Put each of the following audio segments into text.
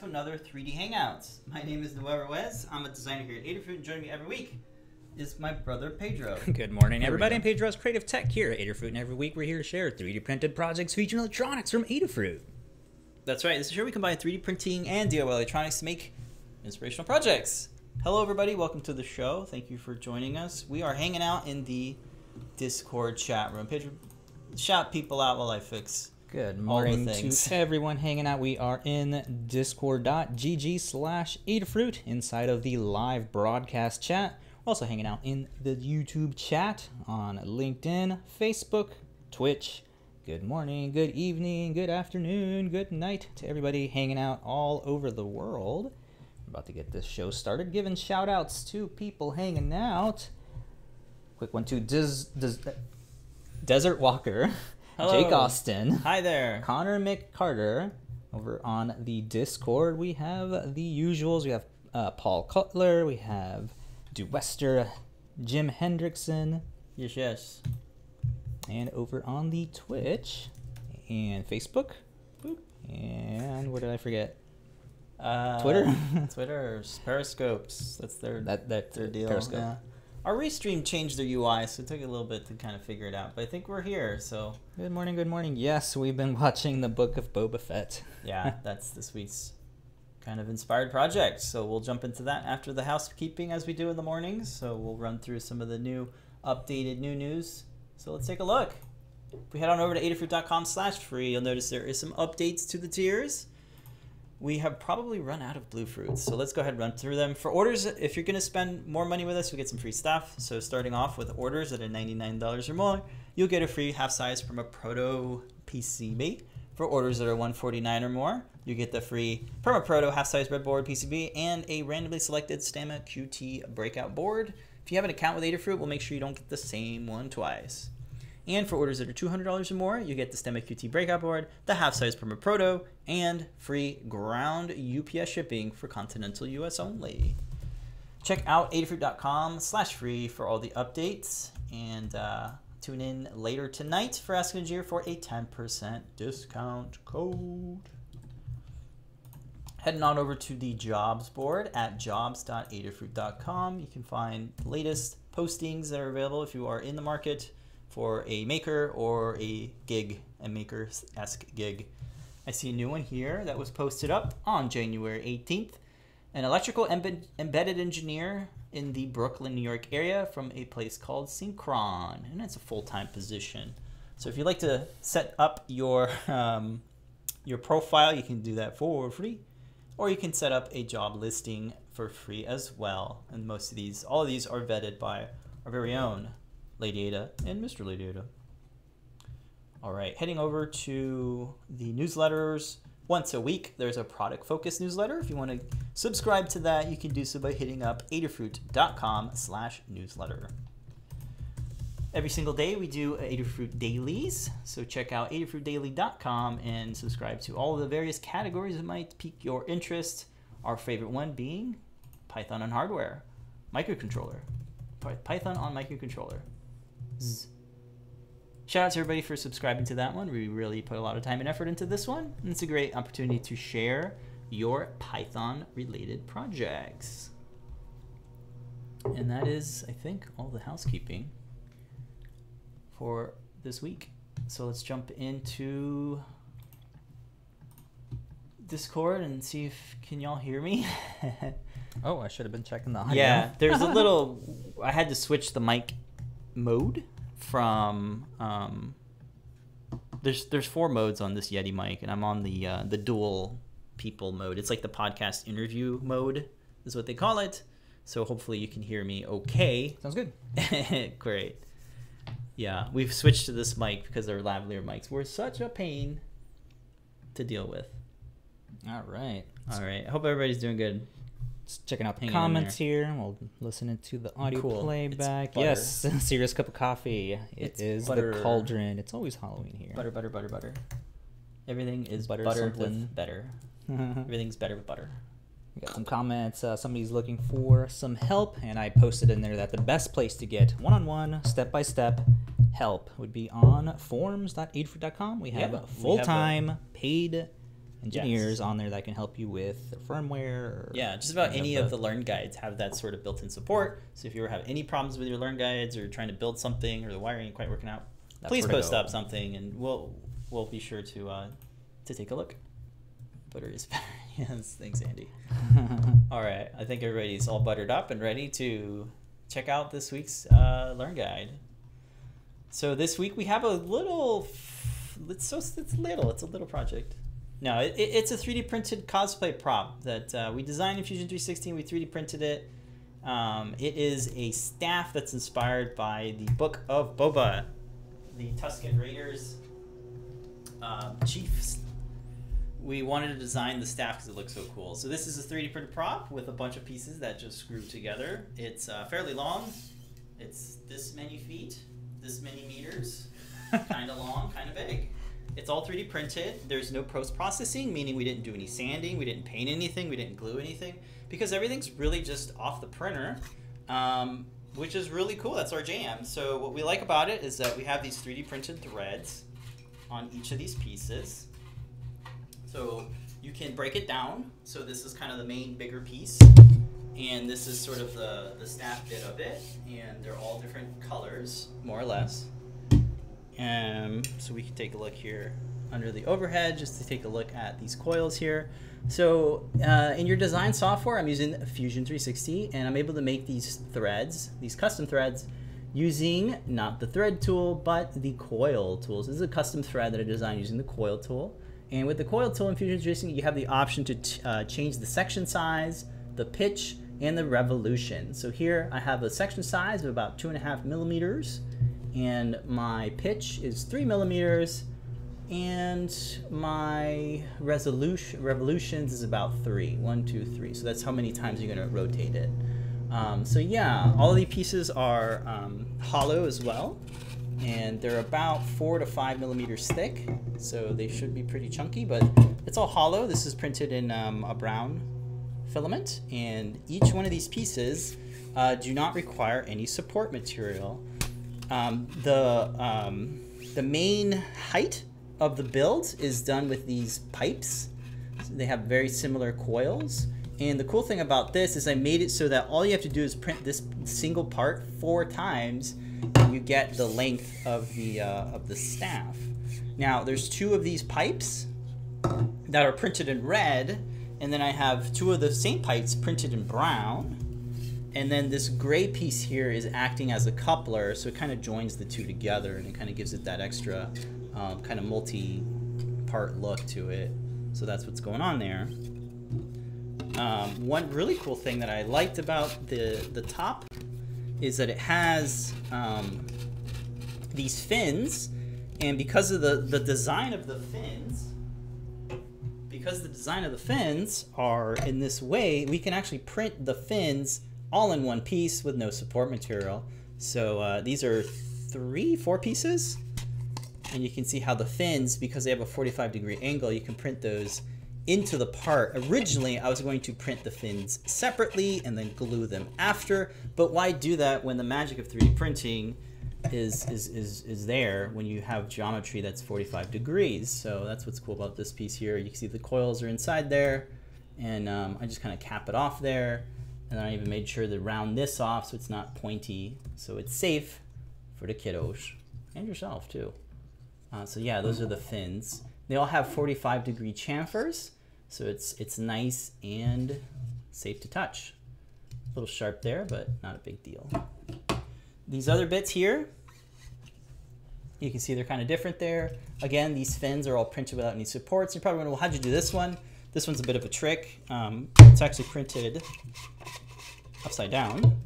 welcome back to another 3D Hangouts. My name is Noel Ruiz. I'm a designer here at Adafruit, and joining me every week is my brother Pedro. Good morning, Here we everybody. go. I'm Pedro's Creative Tech here at Adafruit, and every week we're here to share 3D printed projects featuring electronics from Adafruit. That's right. This is where we combine 3D printing and DIY electronics to make inspirational projects. Hello, everybody. Welcome to the show. Thank you for joining us. We are hanging out in the Discord chat room. Pedro, shout people out while I fix. Good morning to everyone hanging out. We are in discord.gg slash Adafruit inside of the live broadcast chat. We're also hanging out in the YouTube chat on LinkedIn, Facebook, Twitch. Good morning, good evening, good afternoon, good night to everybody hanging out all over the world. I'm about to get this show started, giving shout outs to people hanging out. Quick one to Des- Des- Desert Walker, Hello. Jake Austin. Hi there. Connor McCarter over on the Discord. We have the usuals. We have uh, Paul Cutler. We have DeWester, Jim Hendrickson, Yes, yes. and over on the Twitch and Facebook. Boop. And what did I forget? Uh, Twitter? Twitter, Periscopes. That's their That that their deal. Periscope. Yeah. Our restream changed their UI, so it took a little bit to kind of figure it out. But I think we're here, so Good morning. Good morning. Yes, we've been watching the Book of Boba Fett. yeah, that's this week's kind of inspired project. So we'll jump into that after the housekeeping as we do in the mornings. So we'll run through some of the new updated new news. So let's take a look. If we head on over to adafruit.com slash free, you'll notice there is some updates to the tiers. We have probably run out of blue fruits, so let's go ahead and run through them. For orders, if you're to spend more money with us, we get some free stuff. So starting off with orders that are $99 or more, you'll get a free half size Perma Proto PCB. For orders that are 149 or more, you get the free Perma Proto half size breadboard PCB and a randomly selected Stemma QT breakout board. If you have an account with Adafruit, we'll make sure you don't get the same one twice. And for orders that are $200 or more, you get the Stemma QT breakout board, the half size Perma Proto, and free ground UPS shipping for continental US only. Check out adafruit.com slash free for all the updates and uh, tune in later tonight for Ask Engineer for a 10% discount code. Heading on over to the jobs board at jobs.adafruit.com. You can find latest postings that are available if you are in the market for a maker or a gig, a maker-esque gig. I see a new one here that was posted up on January 18th. An electrical embed- embedded engineer in the Brooklyn, New York area from a place called Synchron, and it's a full-time position. So if you'd like to set up your um, your profile, you can do that for free, or you can set up a job listing for free as well. And most of these, all of these, are vetted by our very own Lady Ada and Mr. Lady Ada. All right, heading over to the newsletters. Once a week, there's a product focused newsletter. If you want to subscribe to that, you can do so by hitting up adafruit.com slash newsletter. Every single day, we do Adafruit dailies. So check out adafruitdaily.com and subscribe to all the various categories that might pique your interest. Our favorite one being Python on hardware, microcontroller, Py- Python on microcontroller. Shout out to everybody for subscribing to that one. We really put a lot of time and effort into this one. And it's a great opportunity to share your Python related projects. And that is, I think, all the housekeeping for this week. So let's jump into Discord and see if can y'all hear me? Oh, I should have been checking the audio. Yeah, there's a little. I had to switch the mic mode from. Um, there's there's four modes on this Yeti mic, and I'm on the uh, the dual people mode. It's like the podcast interview mode, is what they call it. So hopefully you can hear me okay. Sounds good. Great. Yeah, we've switched to this mic because our lavalier mics were such a pain to deal with. All right. All right, I hope everybody's doing good. Just checking out the Hang comments here. We'll listen to the audio Cool. Playback. Yes, serious cup of coffee. It It's is butter. the cauldron. It's always Halloween here. Butter, butter, butter, butter. Everything is Butter butter, with better. Everything's better with butter. We got some comments. Uh, somebody's looking for some help, and I posted in there that the best place to get one-on-one, step-by-step help would be on forums.adafruit.com. We have Yeah, we have full-time paid engineers on there that can help you with the firmware. Or Yeah, just about any of the the Learn guides have that sort of built-in support. So if you ever have any problems with your Learn guides or trying to build something or the wiring ain't quite working out, please post up something and we'll we'll be sure to uh, to take a look. Butter is better. yes, thanks, Andy. All right, I think everybody's all buttered up and ready to check out this week's uh, Learn guide. So this week we have a little. It's so it's little. It's a little project. No, it, it- it's a 3D printed cosplay prop that uh, we designed in Fusion 360. We 3D printed it. Um, it is a staff that's inspired by the Book of Boba, the Tusken Raiders um, chiefs. We wanted to design the staff because it looks so cool. So this is a 3D printed prop with a bunch of pieces that just screw together. It's uh, fairly long. It's this many feet, this many meters, kind of long, kind of big. It's all 3D printed. There's no post processing, meaning we didn't do any sanding, we didn't paint anything, we didn't glue anything, because everything's really just off the printer, um, which is really cool. That's our jam. So what we like about it is that we have these 3D printed threads on each of these pieces. So you can break it down. So this is kind of the main bigger piece. And this is sort of the, the staff bit of it. And they're all different colors, more or less. Um, so we can take a look here under the overhead just to take a look at these coils here. So uh, in your design software, I'm using Fusion 360 and I'm able to make these threads, these custom threads, using not the thread tool, but the coil tools. This is a custom thread that I designed using the coil tool. And with the coil tool in Fusion 360, you have the option to uh, change the section size, the pitch, and the revolution. So here I have a section size of about two and a half millimeters, and my pitch is three millimeters, and my resolution revolutions is about three. One, two, three. So that's how many times you're gonna rotate it. Um, so yeah, all of these pieces are um, hollow as well, and they're about four to five millimeters thick. So they should be pretty chunky, but it's all hollow. This is printed in um, a brown filament, and each one of these pieces uh, do not require any support material. Um, the um, the main height of the build is done with these pipes. They have very similar coils. And the cool thing about this is I made it so that all you have to do is print this single part four times, and you get the length of the uh, of the staff. Now there's two of these pipes that are printed in red, and then I have two of the same pipes printed in brown. And then this gray piece here is acting as a coupler, so it kind of joins the two together and it kind of gives it that extra um, kind of multi-part look to it. So that's what's going on there. Um, one really cool thing that I liked about the, the top is that it has um, these fins, and because of the, the design of the fins, because the design of the fins are in this way, we can actually print the fins all in one piece with no support material. So uh, these are three, four pieces. And you can see how the fins, because they have a 45 degree angle, you can print those into the part. Originally, I was going to print the fins separately and then glue them after, but why do that when the magic of 3D printing is, is, is, is there when you have geometry that's 45 degrees? So that's what's cool about this piece here. You can see the coils are inside there, and um, I just kind of cap it off there. And then I even made sure to round this off so it's not pointy, so it's safe for the kiddos and yourself too. Uh, so yeah, those are the fins. They all have 45 degree chamfers, so it's it's nice and safe to touch. A little sharp there, but not a big deal. These other bits here, you can see they're kind of different there. Again, these fins are all printed without any supports. You're probably wondering, well, how'd you do this one? This one's a bit of a trick. Um, it's actually printed upside down.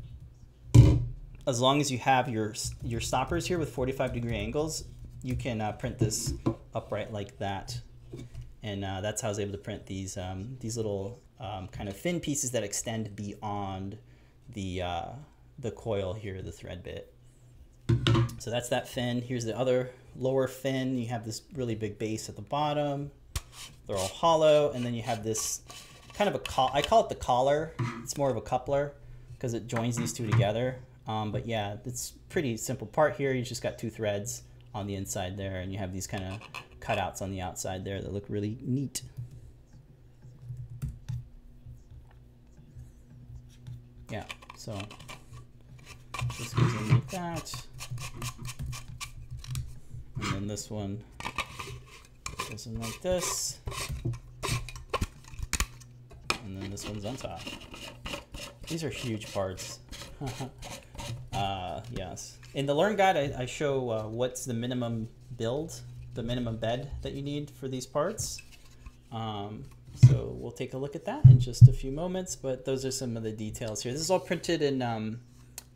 As long as you have your your stoppers here with 45 degree angles, you can uh, print this upright like that. And uh, that's how I was able to print these um, these little um, kind of fin pieces that extend beyond the uh, the coil here, the thread bit. So that's that fin. Here's the other lower fin. You have this really big base at the bottom. They're all hollow, and then you have this kind of a call. I call it the collar. It's more of a coupler because it joins these two together. Um, but yeah, it's pretty simple part here. You just got two threads on the inside there, and you have these kind of cutouts on the outside there that look really neat. Yeah, so this goes in like that. And then this one goes in like this. And then this one's on top. These are huge parts. uh, yes. In the Learn Guide, I, I show uh, what's the minimum build, the minimum bed that you need for these parts. Um, so we'll take a look at that in just a few moments, but those are some of the details here. This is all printed in um,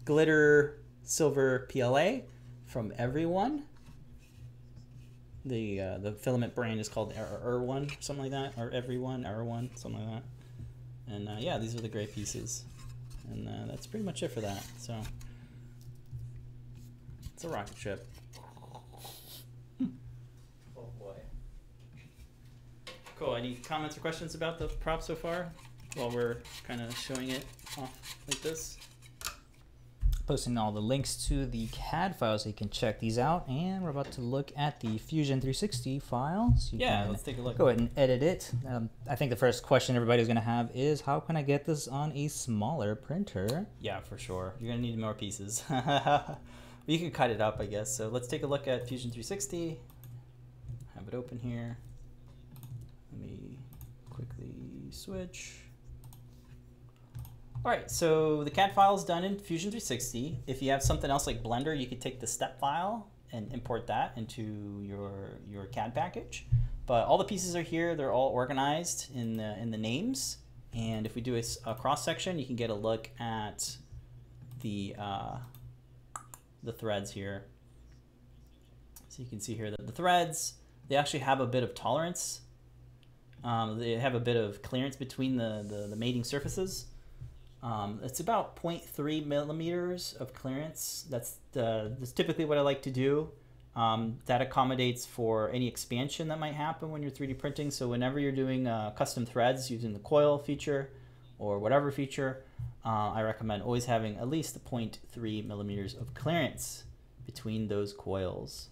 glitter silver PLA from Everyone. The uh, the filament brand is called R1, something like that, or Everyone, Erwan, something like that. And uh, yeah, these are the gray pieces. And uh, that's pretty much it for that. So it's a rocket ship. oh boy. Cool. Any comments or questions about the prop so far? While we're kind of showing it off like this posting all the links to the CAD files so you can check these out. And we're about to look at the Fusion 360 files. So yeah, let's take a look. Go ahead and edit it. Um, I think the first question everybody's going to have is how can I get this on a smaller printer? Yeah, for sure. You're going to need more pieces. you can cut it up, I guess. So let's take a look at Fusion 360. Have it open here. Let me quickly switch. All right, so the CAD file is done in Fusion 360. If you have something else like Blender, you could take the step file and import that into your, your CAD package. But all the pieces are here. They're all organized in the, in the names. And if we do a, a cross section, you can get a look at the, uh, the threads here. So you can see here that the threads, they actually have a bit of tolerance. Um, they have a bit of clearance between the, the, the mating surfaces. Um, it's about 0.3 millimeters of clearance. That's, the, that's typically what I like to do. Um, that accommodates for any expansion that might happen when you're 3D printing. So whenever you're doing uh, custom threads using the coil feature or whatever feature, uh, I recommend always having at least 0.3 millimeters of clearance between those coils.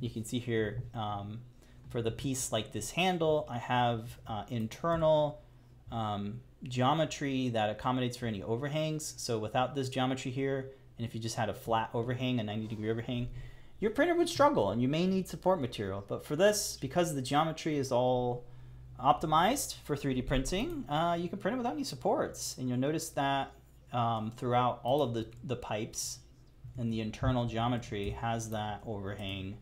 You can see here um, for the piece like this handle, I have uh, internal um, geometry that accommodates for any overhangs. So without this geometry here, and if you just had a flat overhang, a 90 degree overhang, your printer would struggle and you may need support material. But for this, because the geometry is all optimized for 3D printing, uh, you can print it without any supports. And you'll notice that um, throughout all of the, the pipes and the internal geometry has that overhang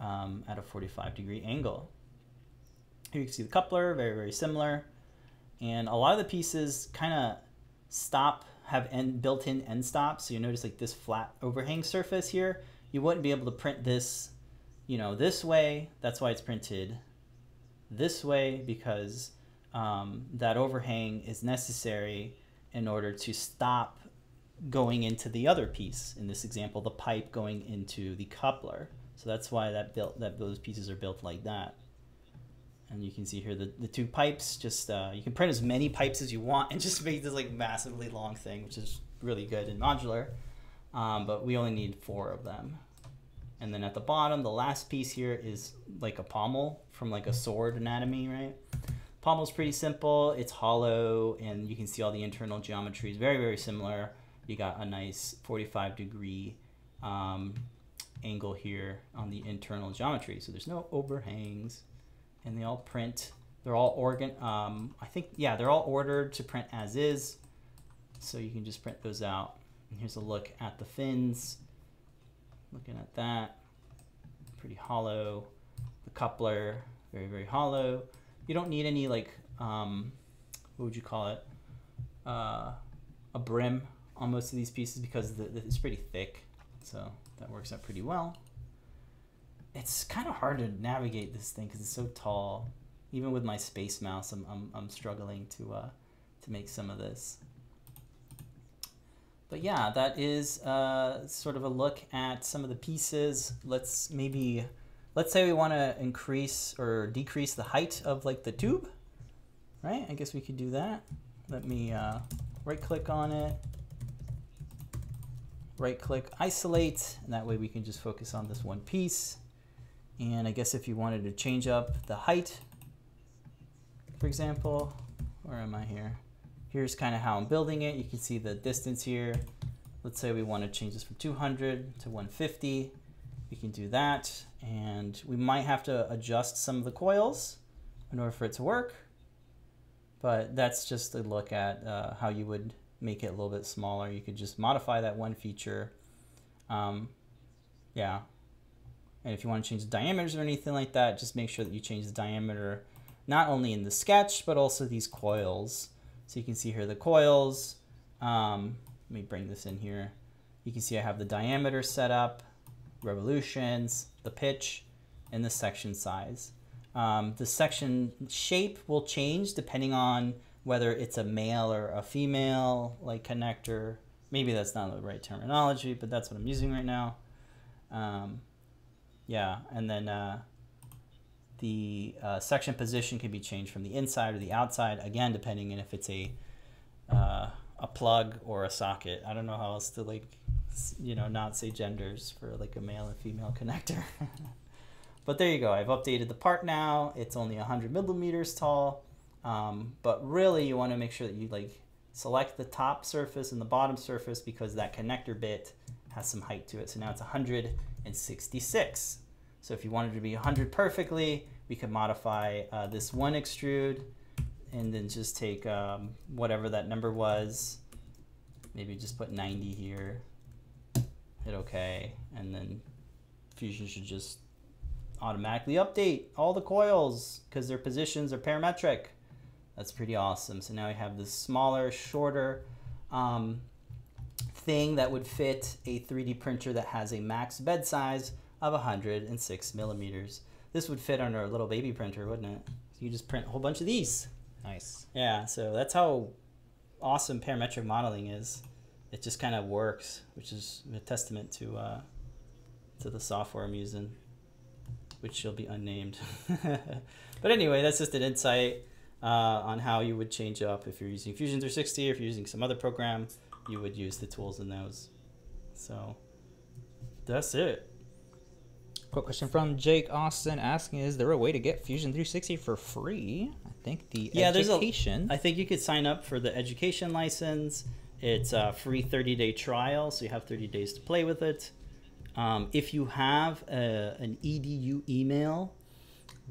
um, at a 45 degree angle. Here you can see the coupler, very, very similar and a lot of the pieces kind of stop have end, built-in end stops. So you notice like this flat overhang surface here. You wouldn't be able to print this you know this way. That's why it's printed this way because um, that overhang is necessary in order to stop going into the other piece. In this example the pipe going into the coupler. So that's why that built that those pieces are built like that and you can see here the, the two pipes, just uh, you can print as many pipes as you want and just make this like massively long thing, which is really good and modular. Um, but we only need four of them. And then at the bottom, the last piece here is like a pommel from like a sword anatomy, right? Pommel's pretty simple, it's hollow, and you can see all the internal geometries, very, very similar. You got a nice 45 degree um, angle here on the internal geometry. So there's no overhangs and they all print. They're all organ. Um, I think yeah, they're all ordered to print as is, so you can just print those out. And here's a look at the fins. Looking at that, pretty hollow. The coupler, very very hollow. You don't need any like um, what would you call it? Uh, a brim on most of these pieces because the, the, it's pretty thick, so that works out pretty well it's kind of hard to navigate this thing because it's so tall. Even with my space mouse, I'm, I'm, I'm struggling to, uh, to make some of this. But yeah, that is uh, sort of a look at some of the pieces. Let's maybe, let's say we want to increase or decrease the height of like the tube, right? I guess we could do that. Let me uh, right click on it, right click isolate, and that way we can just focus on this one piece. And I guess if you wanted to change up the height, for example, where am I here? here's kind of how I'm building it. You can see the distance here. Let's say we want to change this from 200 to 150. We can do that. And we might have to adjust some of the coils in order for it to work. But that's just a look at uh, how you would make it a little bit smaller. You could just modify that one feature. Um, yeah. And if you want to change the diameters or anything like that, just make sure that you change the diameter not only in the sketch, but also these coils. So you can see here the coils. Um, let me bring this in here. You can see I have the diameter set up, revolutions, the pitch, and the section size. Um, the section shape will change depending on whether it's a male or a female like connector. Maybe that's not the right terminology, but that's what I'm using right now. Um, yeah, and then uh, the uh, section position can be changed from the inside or the outside, again, depending on if it's a uh, a plug or a socket. I don't know how else to like, you know, not say genders for like a male and female connector. but there you go. I've updated the part now. It's only 100 millimeters tall. Um, but really, you want to make sure that you like select the top surface and the bottom surface because that connector bit has some height to it. So now it's 166. So if you wanted to be 100 perfectly, we could modify uh, this one extrude and then just take um, whatever that number was. Maybe just put 90 here, hit OK, and then Fusion should just automatically update all the coils because their positions are parametric. That's pretty awesome. So now we have this smaller, shorter um, thing that would fit a 3D printer that has a max bed size of 106 millimeters. This would fit on our little baby printer, wouldn't it? You just print a whole bunch of these. Nice. Yeah, so that's how awesome parametric modeling is. It just kind of works, which is a testament to uh, to the software I'm using, which shall be unnamed. but anyway, that's just an insight uh, on how you would change up if you're using Fusion 360 or if you're using some other program, you would use the tools in those. So that's it. Quick question from Jake Austin asking: Is there a way to get Fusion 360 for free? I think the Yeah, there's a- education. I think you could sign up for the education license. It's a free 30 day trial, so you have 30 days to play with it. Um, if you have a, an EDU email,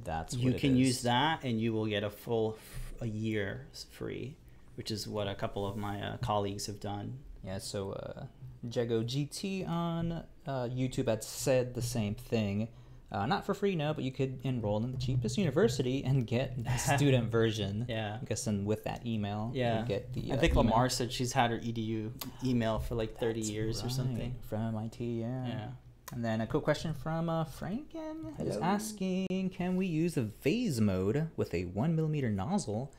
That's you can is. use that and you will get a full a year free, which is what a couple of my uh, colleagues have done. Yeah, so uh, Jago GT on uh, YouTube had said the same thing. Uh, not for free, no, but you could enroll in the cheapest university and get the student version. Yeah. I guess then with that email, you Yeah. get the. I uh, think. Lamar said she's had her EDU email for like 30 That's years or something. from MIT. Yeah. Yeah. And then a quick question from uh, Franken is asking, can we use a vase mode with a one millimeter nozzle?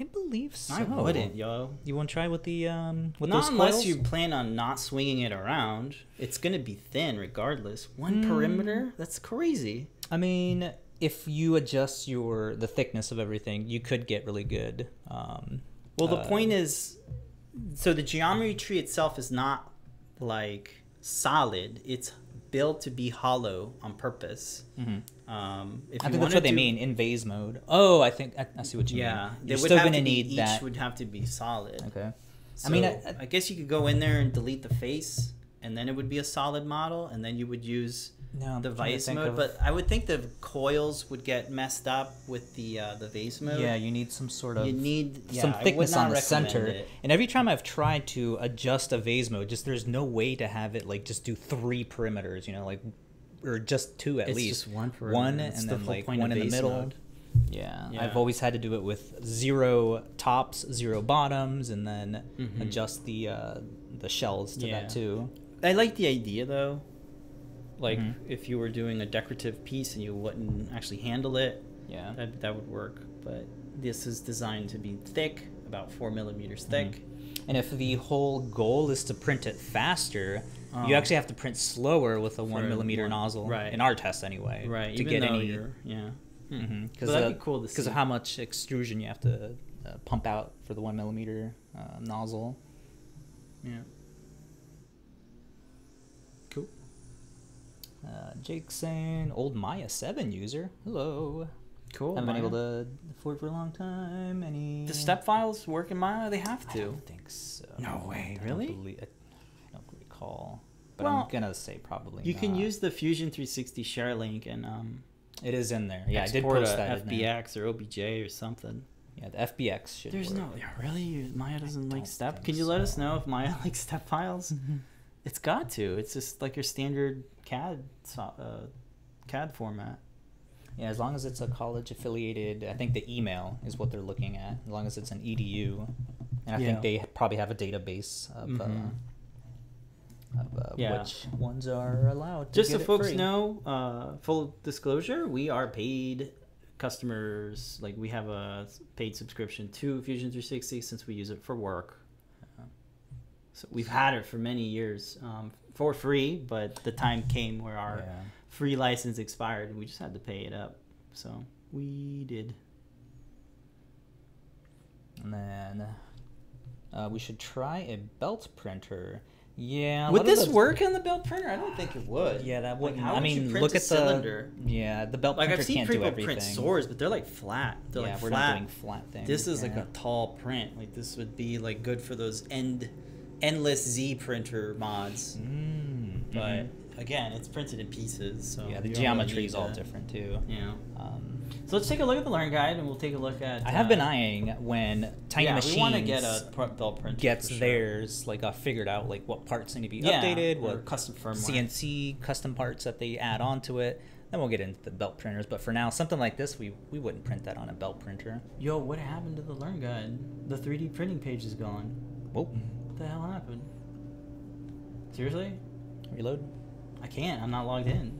I believe so. I wouldn't, yo. You want to try with the um with Not unless coils? you plan on not swinging it around. It's going to be thin regardless. One Mm. perimeter? That's crazy. I mean, if you adjust your the thickness of everything, you could get really good. Um, Well, the uh, point is so the geometry tree itself is not like solid. It's built to be hollow on purpose. mhm. Um, if I you think that's what they do- mean in vase mode. Oh, I think I, I see what you Yeah, mean. they You're would still have to be- each that. would have to be solid. Okay. So, I mean, I, I- I- guess you could go in there and delete the face, and then it would be a solid model, and then you would use No, the vase mode. of- But I would think the coils would get messed up with the uh, the vase mode. yeah, you need some sort of you need some would thickness on the center. it. And every time I've tried to adjust a vase mode, just there's no way to have it like just do three perimeters, you know, like or just two at It's least. just one perimeter. One and the then whole like point one in the middle. mode. Yeah. Yeah. I've always had to do it with zero tops, zero bottoms, and then Mhm. adjust the uh, the shells to Yeah. that too. I like the idea though. Like Mhm. if you were doing a decorative piece and you wouldn't actually handle it, Yeah. that that would work. But this is designed to be thick, about four millimeters thick. And if the whole goal is to print it faster, you Oh. actually have to print slower with a one millimeter one- nozzle. right. In our test, anyway. Right. To even get any. yeah. Hmm. Because So that'd be cool to Because of how much extrusion you have to uh, pump out for the one millimeter uh, nozzle. Yeah. Cool. Uh, Jake saying, old Maya 7 user. Hello. Cool. I haven't been able to afford for a long time. Any The step files work in Maya? They have to. I don't think so. No way, I really? belie- don't recall. But Well, I'm gonna say probably. You can use the Fusion 360 share link and um, It is in there. Yeah, I did post that. FBX or OBJ or something. Yeah, the FBX should. There's work. no yeah, really Maya doesn't like step. Can you let us know if Maya likes step files? It's got to. It's just like your standard CAD uh, CAD format. Yeah, as long as it's a college affiliated, I think the email is what they're looking at. As long as it's an EDU, and I Yeah. think they probably have a database of, Mhm. uh, of uh, Yeah. which ones are allowed. To Just so folks free. know, uh, full disclosure, we are paid customers. Like we have a paid subscription to Fusion 360 since we use it for work. So we've had it for many years um, for free, but the time came where our Yeah. free license expired and we just had to pay it up. So we did. And then uh, we should try a belt printer. Yeah. would this work on the belt printer? I don't think it would. Yeah, that Like, would. how I would mean, print look at cylinder? the. Yeah, the belt Like printer I've seen can't do people everything. print swords, but they're like flat. They're yeah, like we're flat. not doing flat things. This is like a tall print. Like this would be like good for those end endless Z printer mods. Mm, But mhm. Again, it's printed in pieces, so yeah, the geometry is all different too. Yeah. Um, So let's take a look at the learn guide, and we'll take a look at. I have been uh, eyeing when Tiny yeah, Machines we want to get a belt printer. gets sure. theirs like uh, figured out, like what parts need to be Yeah, updated, what custom firmware. CNC custom parts that they add onto it. Then we'll get into the belt printers. But for now, something like this, we we wouldn't print that on a belt printer. Yo, what happened to the learn guide? The 3D printing page is gone. Whoa, What the hell happened? Seriously? reload. I can't. I'm not logged in.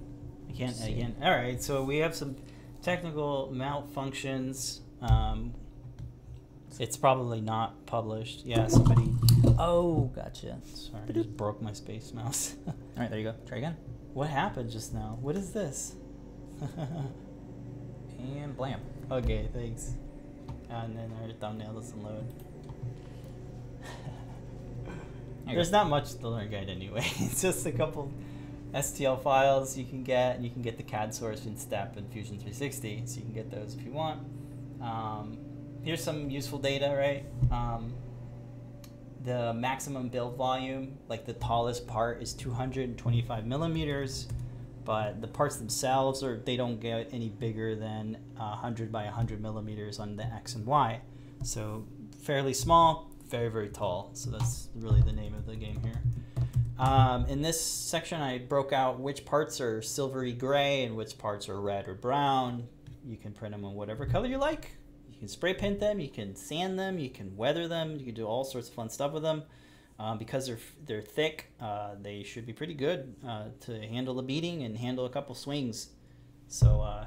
I can't. I can't. All right. So we have some technical malfunctions. Um, it's probably not published. Yeah. Somebody. Oh, gotcha. Sorry, I just broke my space mouse. All right, there you go. Try again. what happened just now? What is this? And blam. okay. Thanks. And then our thumbnail doesn't load. There's go. not much to learn guide anyway. It's just a couple STL files you can get, and you can get the CAD source in Step and Fusion 360, so you can get those if you want. Um, here's some useful data, right? Um, the maximum build volume, like the tallest part, is 225 millimeters, but the parts themselves are they don't get any bigger than 100 by 100 millimeters on the X and Y. So fairly small, very very tall. So that's really the name of the game here. Um, in this section, I broke out which parts are silvery gray and which parts are red or brown. You can print them in whatever color you like. You can spray paint them, you can sand them, you can weather them, you can do all sorts of fun stuff with them. Um, because they're they're thick, uh, they should be pretty good uh, to handle the beating and handle a couple swings. So uh,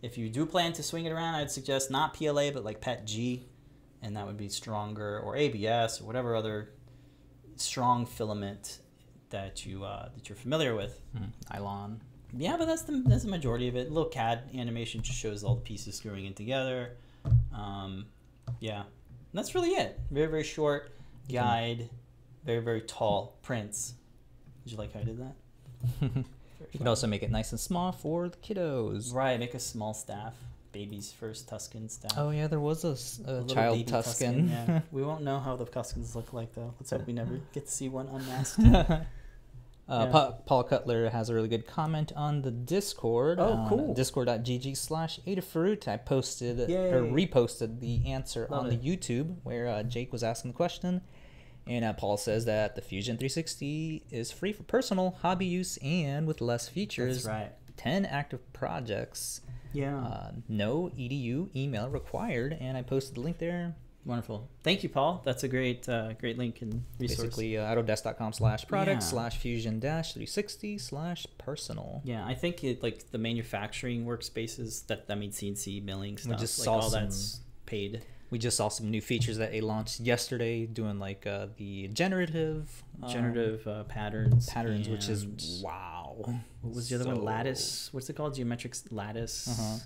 if you do plan to swing it around, I'd suggest not PLA but like PET G, and that would be stronger or ABS or whatever other strong filament that you uh, that you're familiar with. Hmm, Nylon. Yeah, but that's the that's the majority of it. little CAD animation just shows all the pieces screwing in together. Um, yeah, And that's really it. Very very short guide. Very very tall prints. Did you like how I did that? you can also make it nice and small for the kiddos. Right, make a small staff. Baby's first Tusken staff. Oh yeah, there was a little child baby Tusken. yeah. we won't know how the Tuskens look like though. Let's hope we never get to see one unmasked. Uh, Yeah. Pa- Paul Cutler has a really good comment on the Discord. Oh, cool. Discord.gg slash Adafruit. I posted or reposted the answer Love on it. the YouTube where uh, Jake was asking the question. And uh, Paul says that the Fusion 360 is free for personal, hobby use, and with less features. That's right. 10 active projects. Yeah. Uh, no edu email required. And I posted the link there. Wonderful. Thank you, Paul. That's a great uh, great link and resource. Basically, uh, autodesk.com slash product Yeah. slash fusion dash 360 slash personal. Yeah, I think it, like the manufacturing workspaces that that means CNC milling stuff. we just like saw all some- that's paid. We just saw some new features that they launched yesterday, doing like uh, the generative um, Generative uh, patterns. patterns, which is wow. what was the other one? Lattice. What's it called? Geometric lattice. Uh-huh.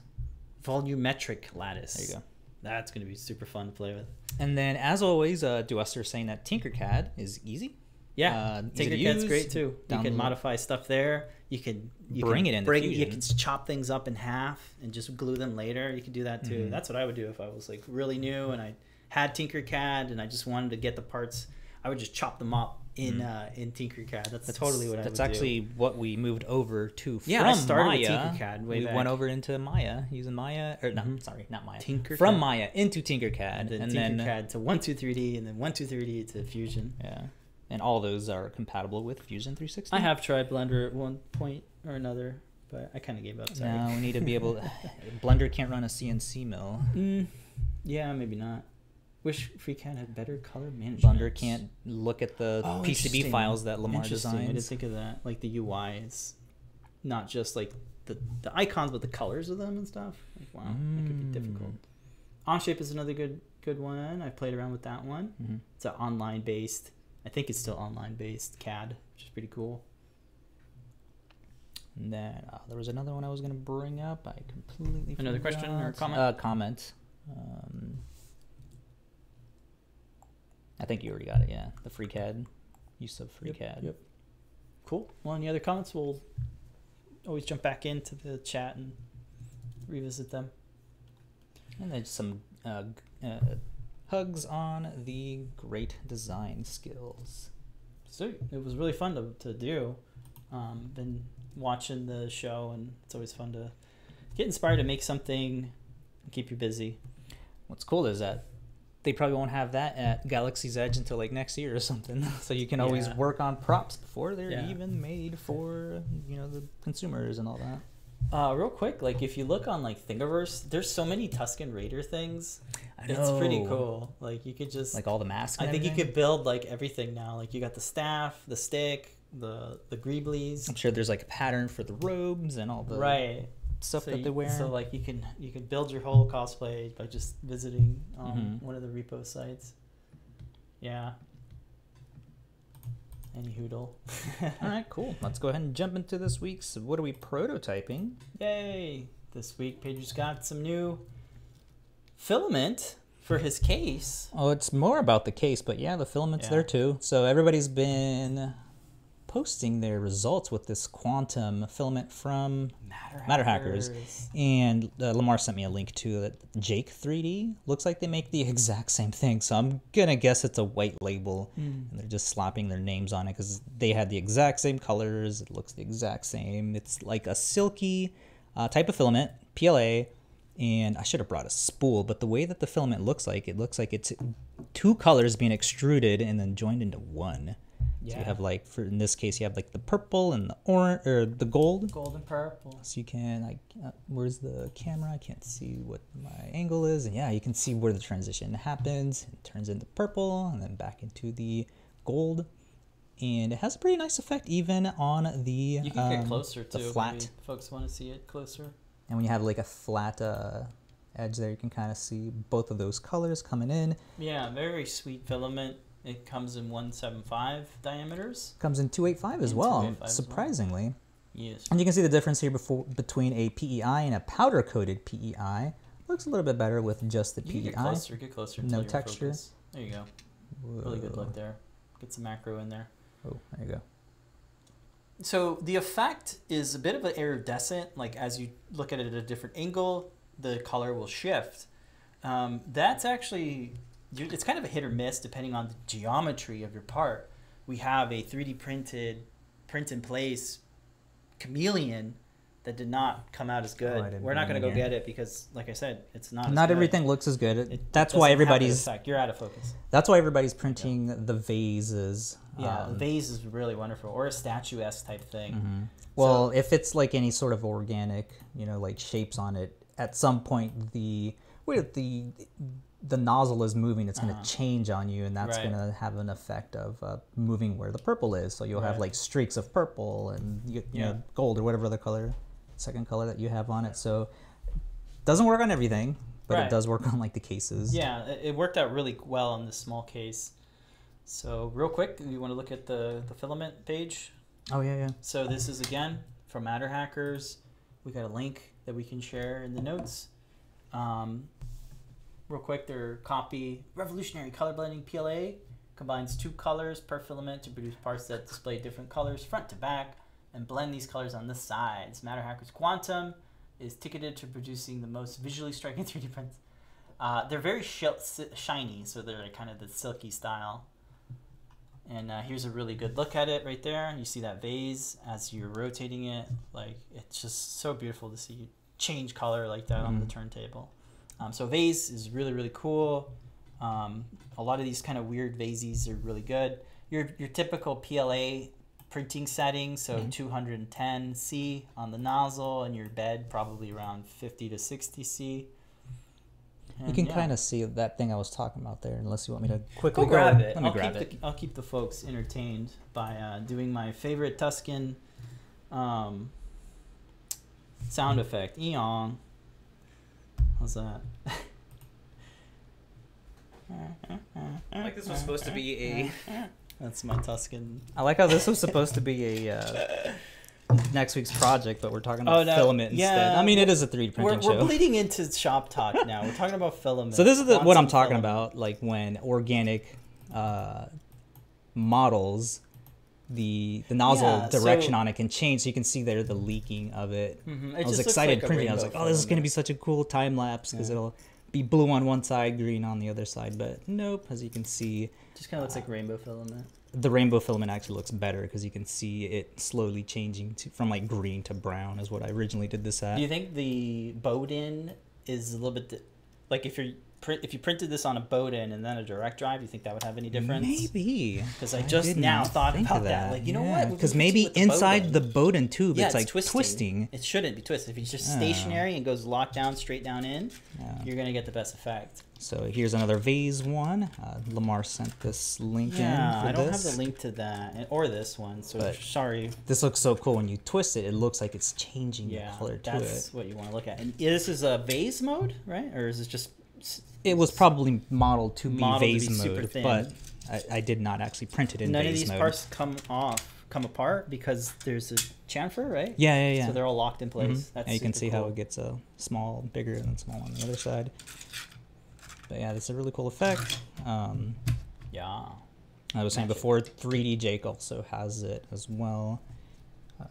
Volumetric lattice. There you go. That's gonna be super fun to play with. And then, as always, uh, Duester saying that Tinkercad is easy. Yeah, Uh, Tinkercad's great too. You can modify stuff there. You could you Bring it in. bring, You can chop things up in half and just glue them later. You could do that too. Mhm. That's what I would do if I was like really new and I had Tinkercad and I just wanted to get the parts. I would just chop them up in Mhm. uh, in Tinkercad. That's, totally what I That's would do. actually what we moved over to Yeah, from I started with Maya. Tinkercad way we back. went over into Maya using Maya, or no, Mhm. sorry, not Maya. Tinkercad. From Maya into Tinkercad, and then and then Tinkercad to one two three D and then one two three D to Fusion. yeah, and all those are compatible with Fusion 360. I have tried Blender at one point or another, but I kind of gave up. Sorry. Now we need to be able. To, Blender can't run a CNC mill. Mm, yeah, maybe not. Wish FreeCAD had better color management. Blender can't look at the Oh, PCB files that Lamar Interesting. I didn't think of that. Like the UI is not just like the the icons, but the colors of them and stuff. Like wow, that could be difficult. Mm. Onshape is another good good one. I've played around with that one. Mhm. It's an online based. I think it's still online based CAD, which is pretty cool. And then uh, there was another one I was going to bring up. I completely Another question or comment? Uh, comment. Um, I think you already got it. Yeah, the free CAD use of free Yep, CAD. yep. Cool. Well, any other comments? We'll always jump back into the chat and revisit them. And then some uh, uh, hugs on the great design skills. So it was really fun to, to do. Um, been watching the show, and it's always fun to get inspired to make something, and keep you busy. What's cool is that they probably won't have that at Galaxy's Edge until like next year or something. So you can always Yeah. work on props before they're Yeah. even made for you know the consumers and all that. Uh, real quick, like if you look on like Thingiverse, there's so many Tusken Raider things. I It's pretty cool. Like you could just Like all the masks. I think you could build like everything now. Like you got the staff, the stick, the the greeblies. I'm sure there's like a pattern for the robes and all the right. stuff so that they wear. So like you can you can build your whole cosplay by just visiting um, Mhm. one of the repo sites. Yeah. Any hoodle. all right, cool. Let's go ahead and jump into this week's. What are we prototyping? Yay! This week Pedro's got some new filament for his case. Oh, it's more about the case, but yeah, the filament's Yeah. there too. So everybody's been posting their results with this quantum filament from Matter, MatterHackers. And uh, Lamar sent me a link to it. Jake 3D looks like they make the exact same thing. So I'm gonna guess it's a white label, and they're just slapping their names on it because they had the exact same colors. It looks the exact same. It's like a silky uh, type of filament, PLA. And I should have brought a spool, but the way that the filament looks like, it looks like it's two colors being extruded and then joined into one. So you have like, for in this case, you have like the purple and the orange or the gold. Gold and purple. So you can like, uh, where's the camera? I can't see what my angle is, and yeah, you can see where the transition happens. It turns into purple and then back into the gold, and it has a pretty nice effect even on the. You can get um, closer the flat. maybe folks want to see it closer. And when you have like a flat uh, edge there, you can kind of see both of those colors coming in. Yeah, very sweet filament. It comes in 175 diameters. Comes in 285 as And well, 285 as well. surprisingly. Yes. And you can see the difference here before, between a PEI and a powder coated PEI. Looks a little bit better with just the You PEI. get closer. Get closer. No in texture. focus. There you go. Really good look there. Get some macro in there. Oh, there you go. So the effect is a bit of an iridescent. Like as you look at it at a different angle, the color will shift. Um, that's actually it's kind of a hit or miss depending on the geometry of your part. We have a 3D printed, print in place chameleon that did not come out as good. We're not going to go get it because, like I said, it's not. as Not everything looks as good. It that's doesn't why everybody's. You're out of focus. That's why everybody's printing the vases. Yeah, um, the vase is really wonderful, or a statuesque type thing. mhm. Well, if it's like any sort of organic, you know, like shapes on it, at some point the with the the nozzle is moving, it's going to Uh-huh. change on you, and that's Right. going to have an effect of uh, moving where the purple is. So you'll have like streaks of purple and you, you Yeah. know gold or whatever other color, second color that you have on it. So doesn't work on everything, but Right. it does work on like the cases. Yeah, it it worked out really well on this small case. So real quick, you want to look at the, the filament page. Oh yeah, yeah. So this is again from MatterHackers. We got a link that we can share in the notes. Um, real quick, their copy revolutionary color blending PLA combines two colors per filament to produce parts that display different colors front to back. and blend these colors on the sides. MatterHackers Quantum is ticketed to producing the most visually striking 3D prints. Uh, they're very sh- shiny, so they're like kind of the silky style. And uh, here's a really good look at it right there. You see that vase as you're rotating it. Like it's just so beautiful to see change color like that on the Mhm. turntable. Um, so vase is really really cool. Um, a lot of these kind of weird vases are really good. Your your typical PLA printing setting, so Mhm. 210 C on the nozzle, and your bed probably around 50 to 60 C. You can kind of see that thing I was talking about there, unless you want me to Go quickly grab it. Let me I'll grab keep it. The, I'll keep the folks entertained by uh, doing my favorite Tusken um, sound effect. Eon. How's that? I like this was supposed to be a. That's my Tusken. I like how this was supposed to be a uh, next week's project, but we're talking about Oh, no. filament instead. I mean, it is a 3D We're, printing we're bleeding into shop talk now. We're talking about filament. So this is the, what I'm talking filament. about, like when organic uh, models, the the nozzle Yeah, so- direction on it can change, so you can see there the leaking of it. Mhm, it I was excited like printing. I was like, oh, this is gonna be such a cool time lapse because Yeah. it'll be blue on one side, green on the other side. But nope, as you can see, Just kind of looks like rainbow filament. the rainbow filament actually looks better because you can see it slowly changing to, from like green to brown is what I originally did this at. Do you think the Bowden is a little bit di- like if you're print if you printed this on a Bowden and then a direct drive, you think that would have any difference? Maybe because I just now thought about of that. Like, you know what? Because maybe with the inside Bowden. the Bowden tube, Yeah, it's like twisting. twisting. It shouldn't be twisted. If it's just stationary and goes locked down straight down in, Yeah. you're gonna get the best effect. So here's another vase one. Uh, Lamar sent this link Yeah, in I don't this. have the link to that or this one, so But- sorry. This looks so cool when you twist it. It looks like it's changing Yeah, the color to it. that's what you want to look at. And this is a vase mode, right? Or is this just It was probably modeled to be Modeled to vase be super mode, thin. but I, I did not actually print it in none vase of these mode. parts come off, come apart because there's a chamfer, right? yeah, yeah, yeah. So they're all locked in Mhm. place. That's and you can see how it gets a small, bigger, and small on the other side. But yeah, that's a really cool effect. Um, Yeah. I was saying before, 3D Jake also has it as well.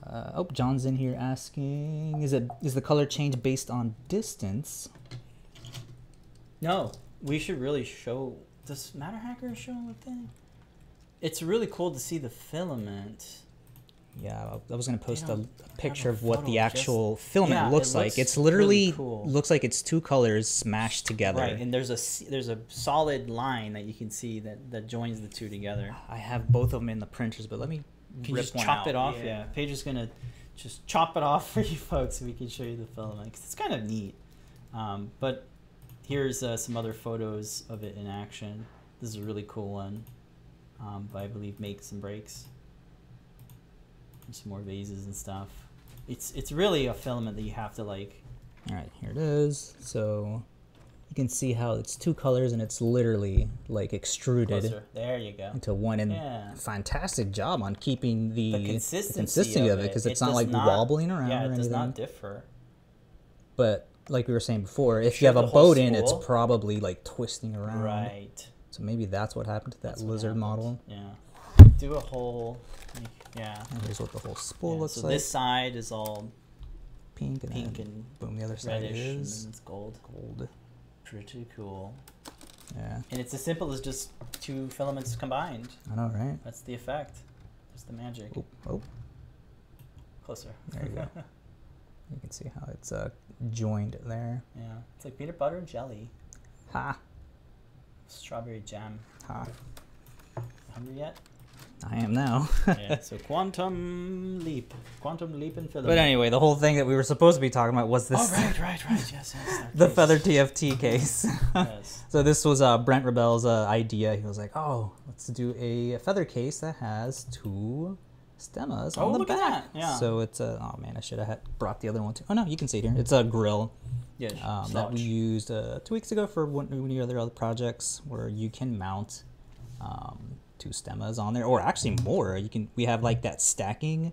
Uh, oh, John's in here asking: Is it is the color change based on distance? No, we should really show. Does MatterHacker show a thing? It's really cool to see the filament. Yeah, I was gonna post a, a picture a of what photo, the just- actual filament Yeah, it looks like. looks It's really literally cool. looks like it's two colors smashed together. Right, and there's a s- there's a solid line that you can see that that joins the two together. I have both of them in the printers, but let me Can you rip just one chop out. it off? Yeah. Paige is gonna just chop it off for you folks, so we can show you the filament 'cause it's kind of neat. Um, but here's uh, some other photos of it in action. This is a really cool one. Um, by I believe Makes and Breaks. And some more vases and stuff. It's it's really a filament that you have to like. All right, here it is. So you can see how it's two colors and it's literally like extruded Closer. There you go. into one. And Yeah. fantastic job on keeping the, The consistency, consistency of it because it's not does like wobbling around Yeah, it does anything. not differ. but like we were saying before, if you have a Bowden, it's probably like twisting around. Right. So maybe that's what happened to that That's lizard model. Yeah. Do a whole. Yeah. And here's what the whole spool Yeah, looks so like. this side is all pink and pink and boom, the other side reddish, and is then it's gold. gold. Pretty cool. Yeah, And it's as simple as just two filaments combined. I know, right? That's the effect. That's the magic. Oh, oh, Closer. There you go. you can see how it's uh, joined there. yeah. It's like peanut butter and jelly. Ha, Strawberry jam. ha. Hungry yet? I am now. yeah. So quantum leap. Quantum leap and filament. But anyway, the whole thing that we were supposed to be talking about was this Oh, right, right, right. Yes, yes. the case. Feather TFT case. Yes. so this was uh, Brent Rebel's uh, idea. He was like, "Oh, let's do a feather case that has two stemmas Oh, on the back." yeah. So it's a oh man, I should have had brought the other one too. Oh no, you can see it here. It's a grill Yeah. um, that we used uh, two weeks ago for one, one of the other other projects where you can mount um, two stemmas on there, or actually more. You can we have like that stacking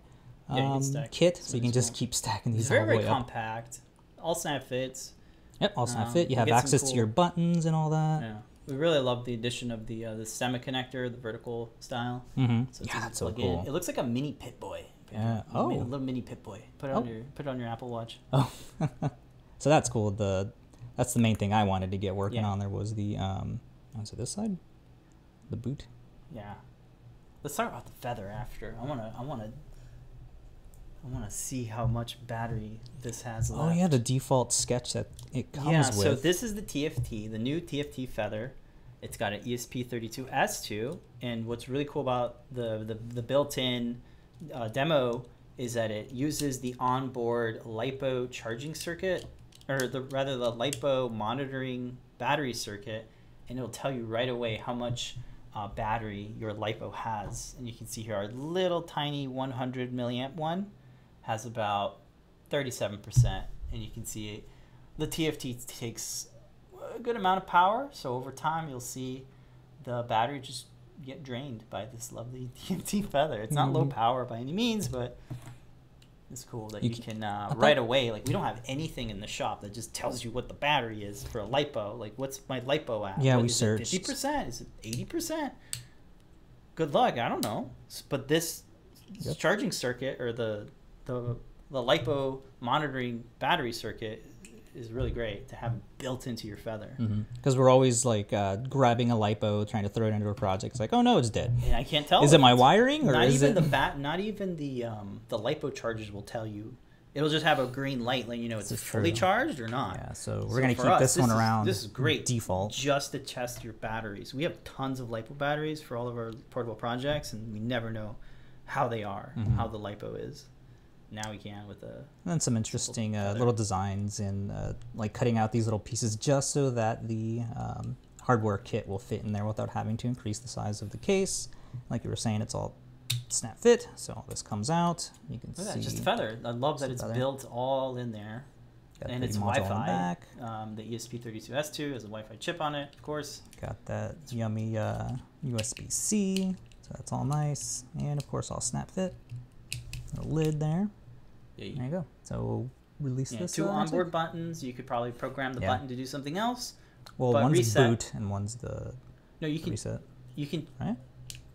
Yeah, um, stack kit, so you can just well. keep stacking It's these very, all the very way up. compact. All snap fits. Yep, all snap Um, fit. You have access to your buttons and all that. Yeah. We really love the addition of the uh, the Stemma connector, the vertical style. Mm-hmm. So it's yeah, that's so plug in. cool. It looks like a mini Pip-Boy. Yeah. Little mini- Oh. little mini Pip-Boy. Put it Oh. on your put it on your Apple Watch. Oh, so that's cool. The that's the main thing I wanted to get working Yeah. on. There was the um, was it this side? The boot. Yeah. Let's talk about the feather after. I wanna I wanna I wanna see how much battery this has left. Oh yeah, the default sketch that it comes yeah, with. so this is the TFT, the new TFT feather. It's got an E ESP32S2, and what's really cool about the the, the built-in uh, demo is that it uses the onboard LiPo charging circuit, or the rather the LiPo monitoring battery circuit, and it'll tell you right away how much uh, battery your LiPo has. And you can see here our little tiny 100 milliamp one has about 37%, and you can see it the TFT takes a good amount of power, so over time you'll see the battery just get drained by this lovely TFT feather. It's not low Mhm. power by any means, but it's cool that You you, can uh, thought- right away. Like we don't have anything in the shop that just tells you what the battery is for a lipo. Like what's my lipo at? Yeah, What, we is it searched. Fifty percent? Is it eighty percent? Good luck. I don't know, but this Yep. charging circuit or the the the lipo monitoring battery circuit is really great to have built into your feather. Because we're always like uh, grabbing a lipo, trying to throw it into a project. It's like, oh no, it's dead. And I can't tell. Is it my wiring or not even it? the bat? Not even the um the lipo chargers will tell you. It'll just have a green light letting you know it's fully true. charged or not. Yeah, so we're So gonna keep us, this one is- around. This is great. Default. Just to test your batteries. We have tons of lipo batteries for all of our portable projects, and we never know how they are, Mhm. how the lipo is. Now we can with the And then some interesting uh, little designs in uh, like cutting out these little pieces just so that the um, hardware kit will fit in there without having to increase the size of the case. Like you were saying, it's all snap fit, so all this comes out. You can Look see that, just a feather. I love that it's feather. built all in there. got and it's module on the Wi-Fi. Um, the ESP32S2 has a Wi-Fi chip on it, of course. Got that yummy uh, USB C, so that's all nice, and of course all snap fit. The lid there. Yeah, There you go. So we'll release yeah, this. two uh, onboard buttons. You could probably program the Yeah. button to do something else. Well, one's reset. boot and one's the No, you can reset. you can Right?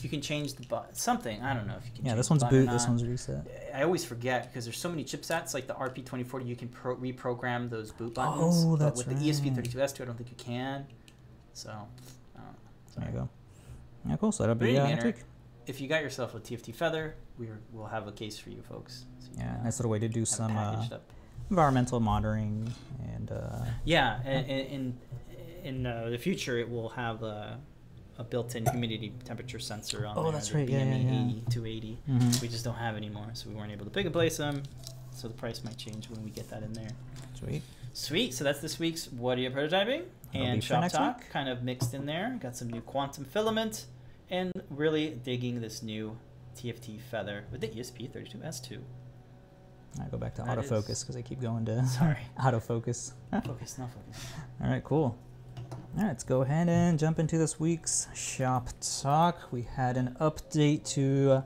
you can change the button. Something I don't know if you can. Yeah, this one's boot. This one's reset. I always forget because there's so many chipsets like the RP2040. You can pro- reprogram those boot buttons. Oh, that's but with the right. ESP32S2, I don't think you can. So, I. There you go. Yeah, cool. So that'll be uh, anyway, next week. If you got yourself a TFT feather, we're, we'll have a case for you folks. So you Yeah, nice little way to do some uh, environmental monitoring and uh, Yeah, and in in uh, the future, it will have a, a built-in humidity temperature sensor on Oh, there. that's the right, yeah, yeah, BME yeah. 80, 280. Mhm. We just don't have anymore, so we weren't able to pick and place them. So the price might change when we get that in there. sweet. Sweet. So that's this week's What Are You Prototyping? That'll and Shop Talk week. kind of mixed in there. Got some new quantum filament and really digging this new TFT feather with the E ESP32S2. I go back to That autofocus because I keep going to Sorry. autofocus. focus, not focus. All right, cool. All right, let's go ahead and jump into this week's shop talk. We had an update to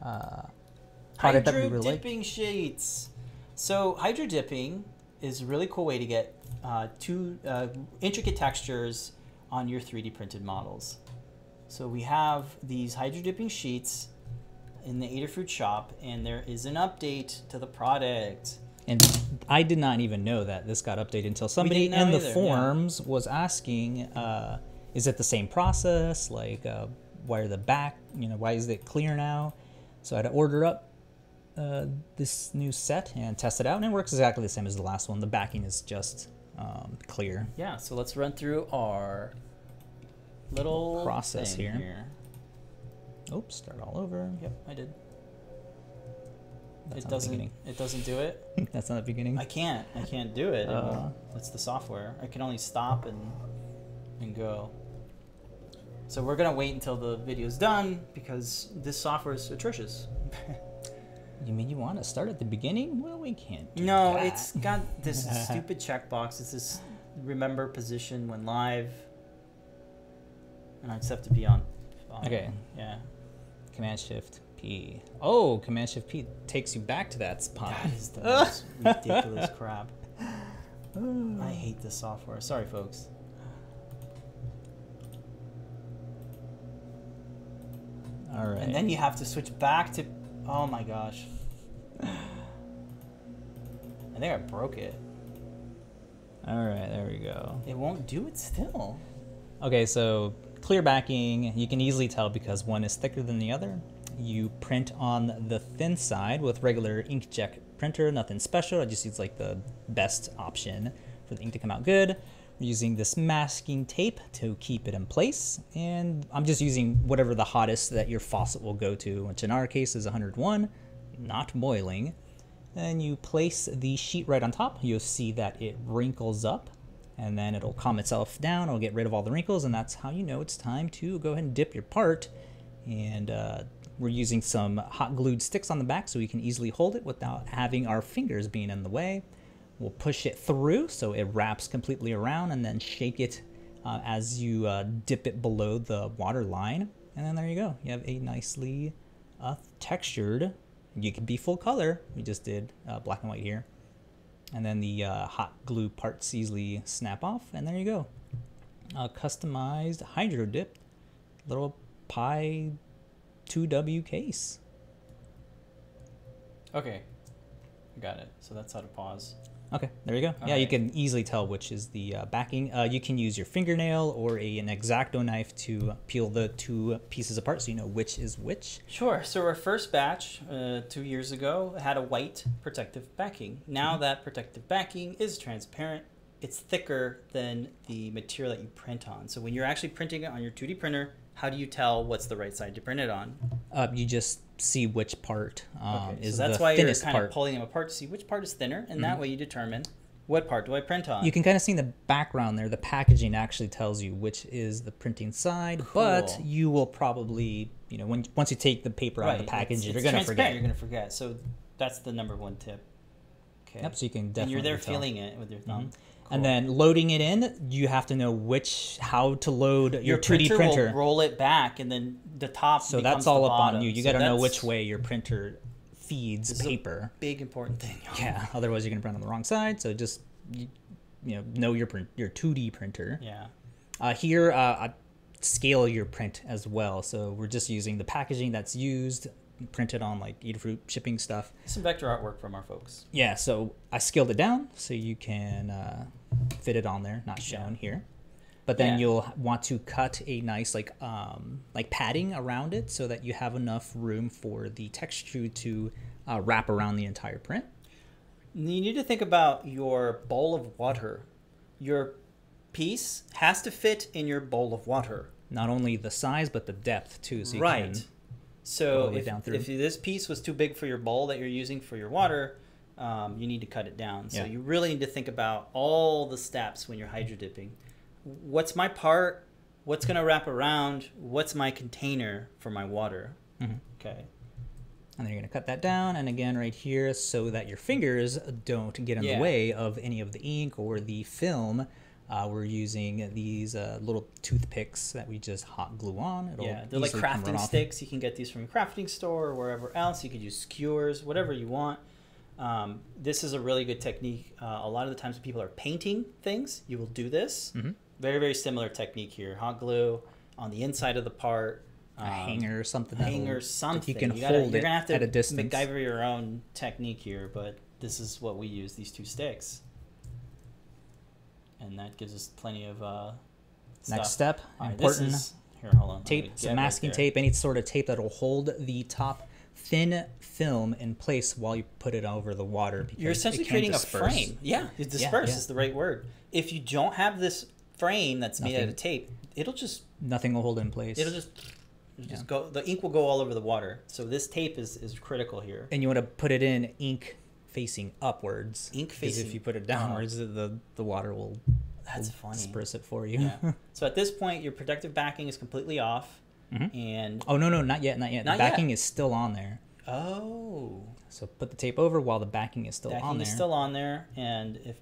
uh, product that we Hydro dipping sheets. So hydro dipping is a really cool way to get uh, two uh, intricate textures on your 3D printed models. So we have these hydro dipping sheets in the Adafruit shop, and there is an update to the product. And I did not even know that this got updated until somebody in the either, yeah. was asking, uh, "Is it the same process? Like, uh, why are the back? You know, why is it clear now?" So I had to order up uh, this new set and test it out, and it works exactly the same as the last one. The backing is just um, clear. Yeah, so let's run through our little Process thing here. Oops, start all over. Yep, I did. That's it doesn't. It doesn't do it. That's not the beginning. I can't. I can't do it. Uh. It's the software. I can only stop and and go. So we're gonna wait until the video's done because this software is atrocious. You mean you want to start at the beginning? Well, we can't. Do no, that. it's got this stupid checkbox. It's this remember position when live, and I just have to be on. on- Okay. Yeah. Command Shift P. Oh, Command Shift P takes you back to that spot. That is the most ridiculous crap. I hate this software. Sorry, folks. All right. And then you have to switch back to. Oh my gosh. I think I broke it. All right, there we go. It won't do it still. Okay, so clear backing, you can easily tell because one is thicker than the other. You print on the thin side with regular inkjet printer, nothing special. I just use like the best option for the ink to come out good. We're using this masking tape to keep it in place. And I'm just using whatever the hottest that your faucet will go to, which in our case is 101, not boiling. Then you place the sheet right on top. You'll see that it wrinkles up and then it'll calm itself down. It'll get rid of all the wrinkles, and that's how you know it's time to go ahead and dip your part. And uh, we're using some hot glued sticks on the back so we can easily hold it without having our fingers being in the way. We'll push it through so it wraps completely around and then shake it uh, as you uh, dip it below the water line. And then there you go. You have a nicely uh, textured, you can be full color. We just did uh, black and white here and then the uh, hot glue parts easily snap off and there you go a customized hydro dip little pi 2w case Okay. Got it. So that's how to pause. Okay there you go yeah you can easily tell which is the uh, backing uh, you can use your fingernail or a, an X-Acto knife to peel the two pieces apart so you know which is which Sure. So our first batch uh, two years ago had a white protective backing. Now that protective backing is transparent. It's thicker than the material that you print on. So when you're actually printing it on your 2D printer, how do you tell what's the right side to print it on? uh, you just see which part um, Okay, is so that's the why you're kind part of pulling them apart to see which part is thinner, and that way you determine what part do I print on. You can kind of see in the background there, the packaging actually tells you which is the printing side, but you will probably, you know, when once you take the paper out of the package, it's you're going to forget. You're gonna forget. So that's the number one tip. Okay. Yep, so you can definitely and you're there tell. feeling it with your thumb. And then loading it in, you have to know which how to load your, your 2D printer, printer. will roll it back, and then the top. so that's all up on you. You So got to know which way your printer feeds This is a- paper. Big important thing. Yeah, otherwise you're going to print on the wrong side. So just you, you know know your print your 2D printer. Yeah. Uh, here, uh, I scale your print as well. So we're just using the packaging that's used, printed on like Adafruit shipping stuff. Some vector artwork from our folks. Yeah, so I scaled it down so you can uh, fit it on there, not shown here. But then Yeah. you'll want to cut a nice like um, like padding around it so that you have enough room for the texture to uh, wrap around the entire print. You need to think about your bowl of water. Your piece has to fit in your bowl of water. Not only the size but the depth too. So you right. can So if, if this piece was too big for your bowl that you're using for your water, um, you need to cut it down. So Yeah. you really need to think about all the steps when you're hydro dipping. What's my part? What's going to wrap around? What's my container for my water? Mhm. Okay. And then you're going to cut that down, and again right here, so that your fingers don't get in Yeah. the way of any of the ink or the film. Uh, we're using these uh, little toothpicks that we just hot glue on. It'll yeah, they're like easily come right crafting sticks. You can get these from a crafting store or wherever else. You could use skewers, whatever you want. Um, this is a really good technique. Uh, a lot of the times when people are painting things, you will do this. Mhm. Very, very similar technique here. Hot glue on the inside of the part. A hanger or something. Um, hanger, something. You can gotta, hold you're gonna have to at a distance. MacGyver your own technique here, but this is what we use. These two sticks, and that gives us plenty of uh, Next stuff. step, All right, important is here. Hold on. tape, some masking there. tape, any sort of tape that'll hold the top thin film in place while you put it over the water. Because You're essentially creating disperse. a frame. Yeah, it disperse yeah. is the right word. If you don't have this frame that's made out of tape, it'll just Nothing will hold in place. it'll just it'll just Yeah. go. The ink will go all over the water. So this tape is is critical here. and you want to put it in ink facing upwards. Ink facing- if you put it downwards, the the water will, That's will funny. disperse it for you. Yeah. so at this point, your protective backing is completely off, Mhm. and oh no no not yet not yet. Not the yet. backing is still on there. oh, So put the tape over while the backing is still backing on there. is still on there, and if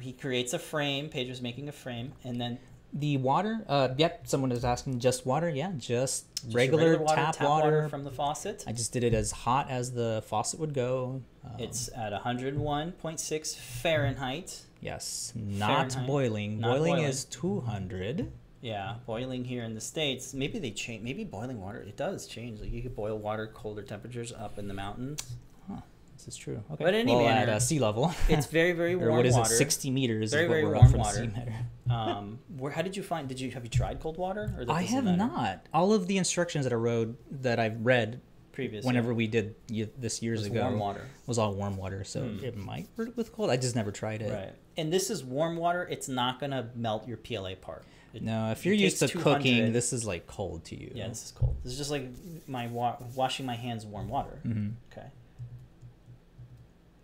he creates a frame, Pedro's making a frame, and then the water. Uh, yep. Someone is asking just water. Yeah, just, just your regular, tap, water. from the faucet. I just did it as hot as the faucet would go. Um, It's at 101.6 Fahrenheit. yes, not Fahrenheit. boiling. Not boiling, boiling. is two hundred. Yeah, boiling here in the states. Maybe they change. Maybe boiling water. It does change. Like you could boil water colder temperatures up in the mountains. Huh. This is true. Okay. But any well, at uh, sea level. It's very very or warm what is water. it? 60 meters. Very, very warm water. um, where how did you find? Did you have you tried cold water? Or I have not. All of the instructions that I wrote that I've read Previous. whenever we did this years ago warm water. was all warm water, so Hmm. it might work with cold. I just never tried it. Right. And this is warm water. It's not gonna melt your PLA part. It- No, if you're used to cooking, this is like cold to you. Yeah, this is cold. This is just like my wa- washing my hands in warm water. hmm Okay.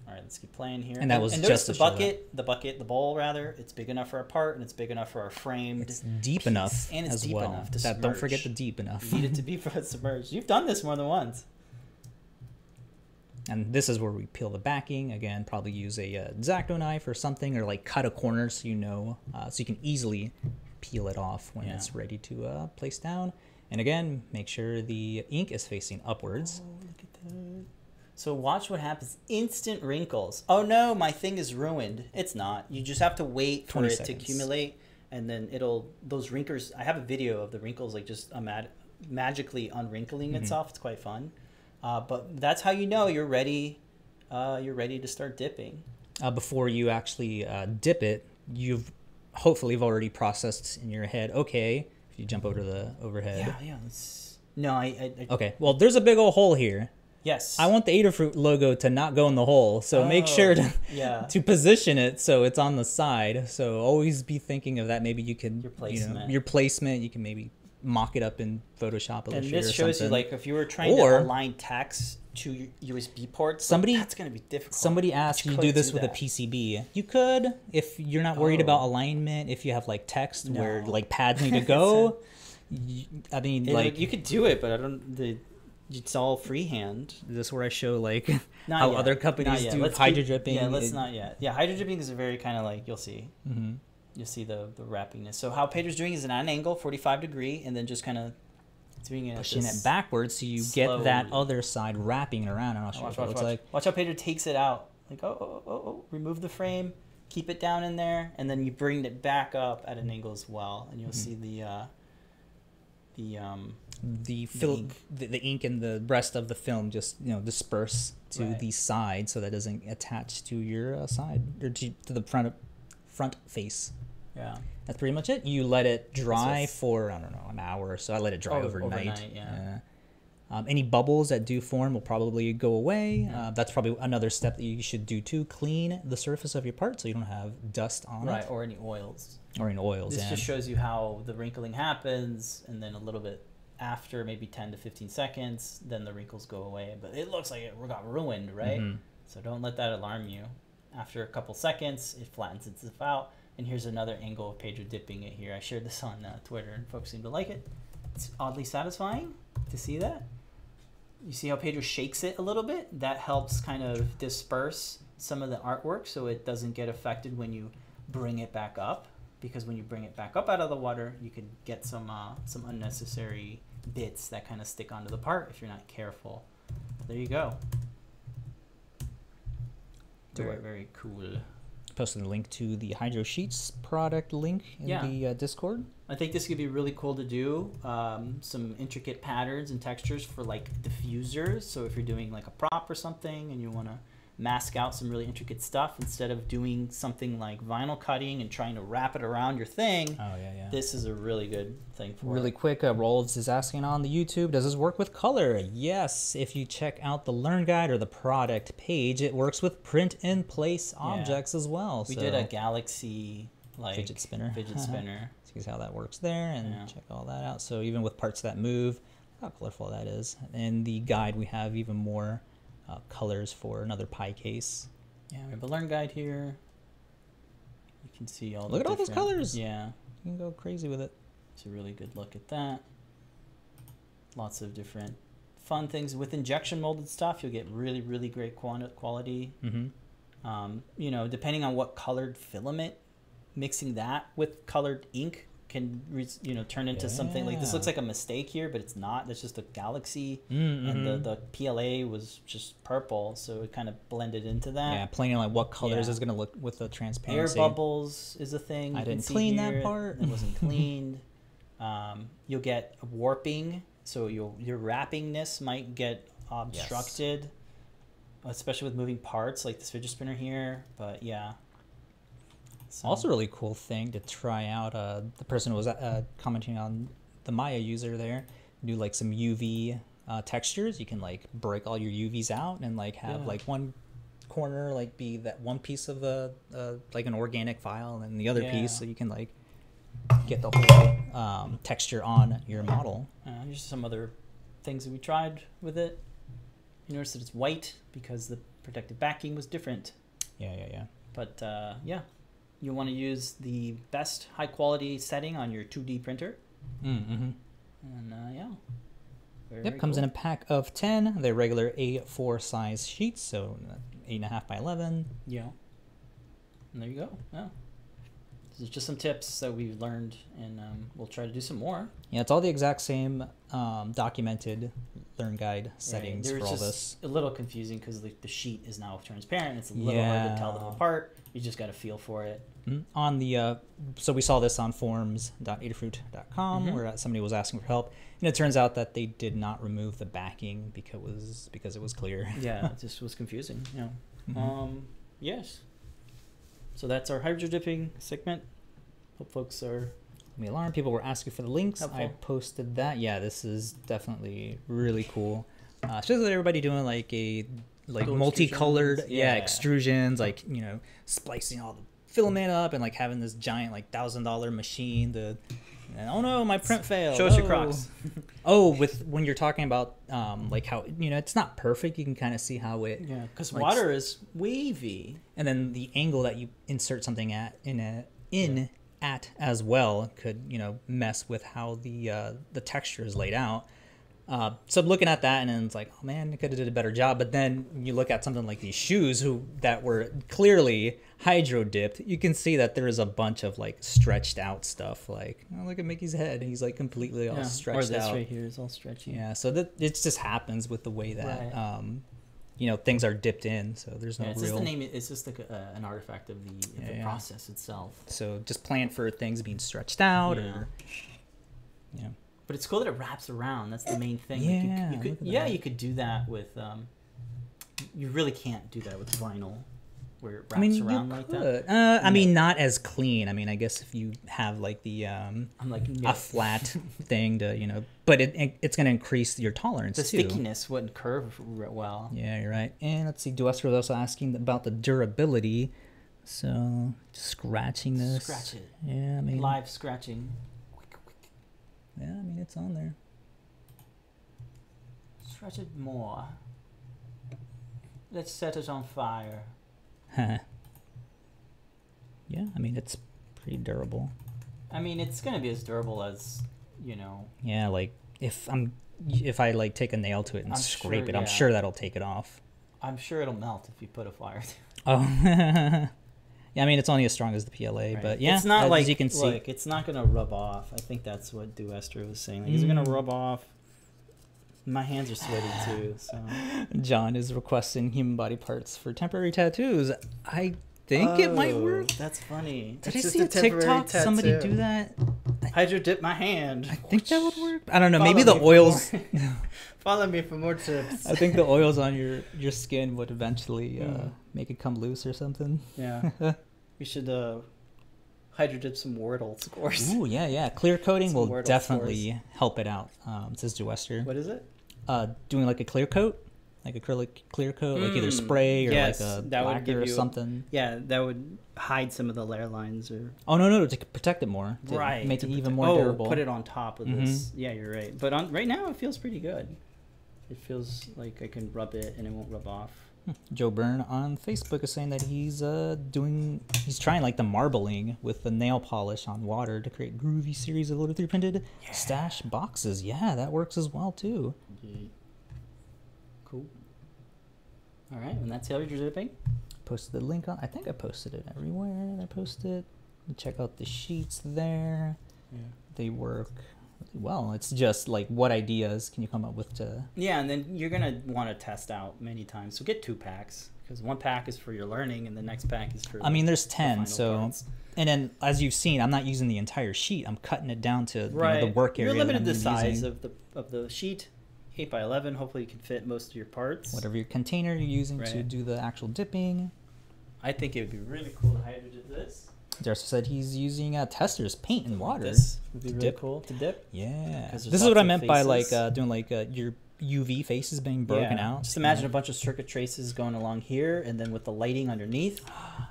All right, let's keep playing here. And that was notice just the bucket, the bucket, the bowl rather. It's big enough for our part, and it's big enough for our framed. It's deep piece, enough and it's as deep well. enough to that, don't forget the submerge. deep enough. You need it to be for submerged. You've done this more than once. And this is where we peel the backing. Again, probably use a uh, X-Acto knife or something, or like cut a corner so you know, uh, so you can easily peel it off when Yeah. it's ready to uh, place down. And again, make sure the ink is facing upwards. Oh, look at that. So watch what happens. Instant wrinkles. Oh no, my thing is ruined. It's not. You just have to wait for 20 it to accumulate, and then it'll those wrinkles. I have a video of the wrinkles like just a mad, magically unwrinkling Mm-hmm. itself. It's quite fun. Uh, but that's how you know you're ready. Uh, you're ready to start dipping. Uh, before you actually uh, dip it, you've hopefully you've already processed in your head. Okay, if you jump over to the overhead. Yeah, yeah. Let's... No, I. I, I Okay, well, there's a big old hole here. Yes. I want the Adafruit logo to not go in the hole, so make sure Oh, to yeah. to position it so it's on the side. So always be thinking of that. Maybe you can Your you know, placement. your placement. You can maybe mock it up in Photoshop, And this shows you like if you were trying Or- to align text to USB ports, Somebody- that's gonna be difficult. Somebody asked you to do this with that. a PCB. You could if you're not worried Oh. about alignment. If you have like text where like pads need to go. you, I mean, It- like you could do it, but I don't. The it's all freehand. this where I show like Not how yet. other companies do Let's hydro keep- Yeah, let's It- not yet. Yeah, hydro dripping is a very kind of like you'll see. mhm. You'll see the the wrappingness. So how Pedro's doing is at an angle, forty five degree, and then just kind of doing it. Pushing it backwards so you get that other side wrapping around. And I'll show you Watch, it watch, looks watch. like. Watch how Pedro takes it out. Like oh, oh, oh, oh, remove the frame, keep it down in there, and then you bring it back up at an angle as well, and you'll Mm-hmm. see the uh, the um the film, ink. the, the ink and the rest of the film just you know disperse to Right. the side so that doesn't attach to your uh, side or to, to the front of, front face. yeah. That's pretty much it. You let it dry for I don't know an hour or so. I let it dry Oh, overnight. overnight, yeah. Um, any bubbles that do form will probably go away. Yeah. Uh, that's probably another step that you should do too. Clean the surface of your part so you don't have dust on Right, it or any oils. or any oils. This yeah. just shows you how the wrinkling happens, and then a little bit after, maybe 10 to 15 seconds, then the wrinkles go away. But it looks like it got ruined, right? Mhm. So don't let that alarm you. After a couple seconds, it flattens itself out. And here's another angle of Pedro dipping it here. I shared this on uh, Twitter, and folks seem to like it. It's oddly satisfying to see that. You see how Pedro shakes it a little bit? That helps kind of disperse some of the artwork so it doesn't get affected when you bring it back up. Because when you bring it back up out of the water, you could get some uh, some unnecessary bits that kind of stick onto the part if you're not careful. There you go. Very very cool. Posted a link to the Hydro Sheets product link in Yeah. the uh, Discord. I think this could be really cool to do. Um, some intricate patterns and textures for like diffusers. So if you're doing like a prop or something and you want to mask out some really intricate stuff instead of doing something like vinyl cutting and trying to wrap it around your thing, Oh yeah, yeah. this is a really good thing for Really it. quick, uh, Rolls is asking on the YouTube, does this work with color? Yes, if you check out the Learn Guide or the product page, it works with print in place objects as well. We so did a Galaxy like fidget spinner. Fidget spinner. See how that works there and Yeah. check all that out. So even with parts that move, how colorful that is. And the guide, we have even more uh, colors for another pie case. yeah, we have a learn guide here. You can see all. the Look at all those colors. Yeah. You can go crazy with it. It's a really good look at that. Lots of different fun things with injection molded stuff. You'll get really, really great quality. Mm-hmm. Um, you know, depending on what colored filament, mixing that with colored ink can, re- you know, turn into something like this. Looks like a mistake here, but it's not. That's just a galaxy, Mm-hmm. and the the PLA was just purple, so it kind of blended into that. yeah, playing like what colors Yeah. is gonna look with the transparency Air bubbles is a thing. I you didn't clean that part. It wasn't cleaned. um, you'll get warping, so your your wrappingness might get obstructed. especially with moving parts like this fidget spinner here. But yeah. So- Also, really cool thing to try out. Uh, the person was uh, commenting on the Maya user there do like some UV uh, textures. You can like break all your UVs out and like have Yeah. like one corner like be that one piece of a uh, like an organic file, and the other Yeah. piece so you can like get the whole um, texture on your model. Uh, here's some other things that we tried with it. You notice that it's white because the protective backing was different. Yeah, yeah, yeah. But uh, yeah, you want to use the best high quality setting on your 2D printer. Mm-hmm. And uh, yeah. Very, Yep, comes in a pack of 10. They're regular A4 size sheets, so 8.5 by 11. Yeah. And there you go. Yeah. Is just some tips that we've learned, and um, we'll try to do some more. Yeah, it's all the exact same um, documented learn guide settings for all this. A little confusing because the, the sheet is now transparent. It's a little hard to tell them apart. You just got to feel for it. Mhm. On the uh, so we saw this on forums.adafruit.com Mhm. where somebody was asking for help, and it turns out that they did not remove the backing because it was because it was clear. Yeah, it just was confusing. Yeah. Mhm. Um, yes. So that's our hydro dipping segment. Hope folks are. me alarm people were asking for the links i posted that yeah this is definitely really cool uh, especially with everybody doing like a like Cool multicolored extrusions, yeah. yeah. extrusions like you know splicing all the filament up and like having this giant like thousand dollar machine to and, oh no my print failed Show us your oh. Crocs. oh with when you're talking about um like how you know it's not perfect you can kind of see how it Yeah, because Like water is wavy. and then the angle that you insert something at in a in at as well could you know mess with how the uh, the texture is laid out. Uh, so looking at that and then it's like, oh man, I could have did a better job. But then you look at something like these shoes, who that were clearly hydro dipped. You can see that there is a bunch of like stretched out stuff. Like, oh, look at Mickey's head; he's like completely all Yeah. Or stretched this out. right here is all stretchy. Yeah, so that it just happens with the way that Right. um, you know things are dipped in. So there's no Yeah, it's real. just the name. It's just like a, uh, an artifact of the, of Yeah, the process itself. So just plan for things being stretched out Yeah. or you know. But it's cool that it wraps around. That's the main thing. Yeah, Like, you, you could, yeah, that. you could do that with. Um, you really can't do that with vinyl, where it wraps I mean, around like that. Uh, I mean, not as clean. I mean, I guess if you have like the um, I'm like no. a flat thing to you know, but it, it it's going to increase your tolerance the too. stickiness wouldn't curve well. Yeah, you're right. And let's see, Duester was also asking about the durability. So scratching this. Scratch it. Yeah, I mean, Live scratching. Yeah, I mean it's on there. It more. Let's set it on fire. yeah, I mean it's pretty durable. I mean, it's gonna be as durable as you know. Yeah, like if I'm if I like take a nail to it and I'm scrape sure, it, I'm sure that'll take it off. I'm sure it'll melt if you put a fire. to it, Oh, yeah. I mean it's only as strong as the PLA, right? but yeah, it's not as like you can see. Look, it's not gonna rub off. I think that's what Duester was saying. Like, is it gonna Mm. rub off? My hands are sweaty too. So John is requesting human body parts for temporary tattoos. I think it might Oh, work. That's funny. Did It's I see a TikTok somebody do that? Hydro dip my hand. I think that would work. I don't know. Follow Maybe the oils. Follow me for more tips. I think the oils on your your skin would eventually uh, Mm. make it come loose or something. Yeah. we should uh, hydro dip some Wordles, of course. Ooh, yeah, yeah. Clear coating Some will Wordle definitely help it out. Um, says Duester. What is it? Uh, doing like a clear coat, like acrylic clear coat, like either Mm, spray or yes, like a that would lacquer give or you a- something. Yeah, that would hide some of the layer lines or Oh no, no, to protect it more, to right make it even more oh, durable. Put it on top of Mhm. this. Yeah, you're right. But on right now, it feels pretty good. It feels like I can rub it and it won't rub off. Joe Byrne on Facebook is saying that he's uh doing he's trying like the marbling with the nail polish on water to create groovy series of little 3 printed stash boxes. Yeah, that works as well too. Yeet. Cool. All right, and that's how you're dipping. Posted the link on I think I posted it everywhere. I posted. Check out the sheets there. Yeah. They work really well. It's just like what ideas can you come up with to Yeah, and then you're gonna want to test out many times. So get two packs because one pack is for your learning, and the next pack is for. I mean, there's 10, final so and then as you've seen, I'm not using the entire sheet. I'm cutting it down to you know, the work area. You're limited I'm the size using. of the of the sheet. 8 by 11. Hopefully you can fit most of your parts. Whatever your container you're using to do the actual dipping. I think it would be really cool to hydrogen this. Darcy said he's using uh, Testors, paint, and water. This would be to really dip. cool to dip. Yeah. This is what I meant by like uh, doing like uh, your UV faces being broken Yeah. out. Just imagine a bunch of circuit traces going along here, and then with the lighting underneath,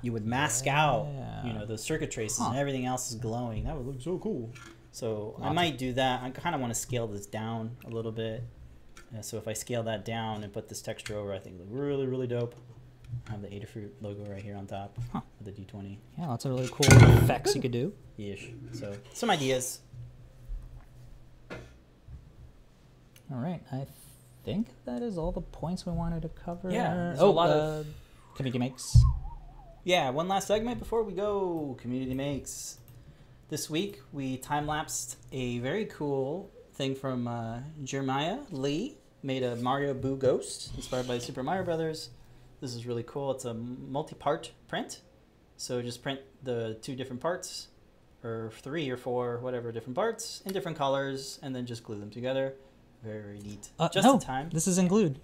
you would mask out, you know, those circuit traces, Huh. and everything else is glowing. That would look so cool. So I Lots might do that. I kind of want to scale this down a little bit. Uh, so if I scale that down and put this texture over, I think it look really, really dope. I have the Adafruit logo right here on top Huh. of the D20 Yeah, lots of really cool effects you could do. ish. So some ideas. All right, I think that is all the points we wanted to cover. Yeah, there's a Oh, lot uh, of- community makes. Yeah, one last segment before we go. Community makes. This week we time lapsed a very cool thing from uh, Jeremiah Lee. Made a Mario Boo Ghost inspired by the Super Mario Brothers. This is really cool. It's a multi-part print, so just print the two different parts, or three or four, whatever different parts in different colors, and then just glue them together. Very very neat. Uh, just no, in time. This is glued.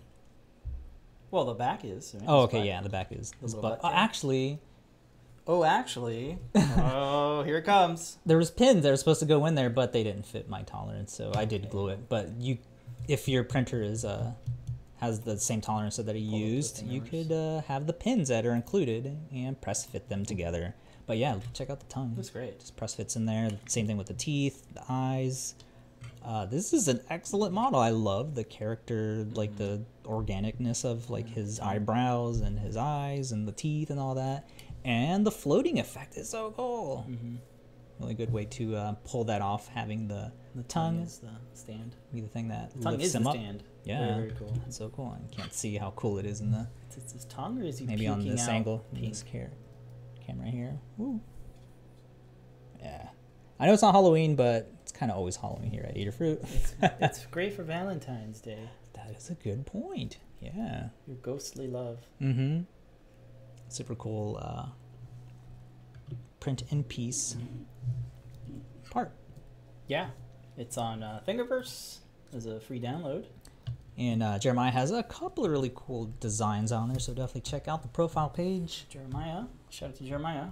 Well, the back is. right? Oh, okay, black. yeah, the back is. The is little butt uh, actually, Oh, actually. oh, here it comes. there was pins that were supposed to go in there, but they didn't fit my tolerance, so I did glue it. But you, if your printer is uh has the same tolerance that he Pull up the used, you could uh, have the pins that are included and press fit them together. But yeah, check out the tongue. That's great. Just press fits in there. Same thing with the teeth, the eyes. Uh, this is an excellent model. I love the character, like the organicness of like his eyebrows and his eyes and the teeth and all that. And the floating effect is so cool. Mm-hmm. Really good way to uh, pull that off. Having the The tongue tongue is the stand. be the thing that The tongue lifts is the up. stand. Yeah, Very, very cool. That's so cool. I can't see how cool it is in the Is it his tongue or is he maybe on this angle, this care, camera here. Woo. Yeah, I know it's not Halloween, but it's kind of always Halloween here at Adafruit. It's, it's great for Valentine's Day. that is a good point. Yeah. Your ghostly love. Mm-hmm. Super cool. Uh, print in piece part. Yeah. It's on uh, Thingiverse as a free download. And uh, Jeremiah has a couple of really cool designs on there, so definitely check out the profile page. Jeremiah. Shout out to Jeremiah.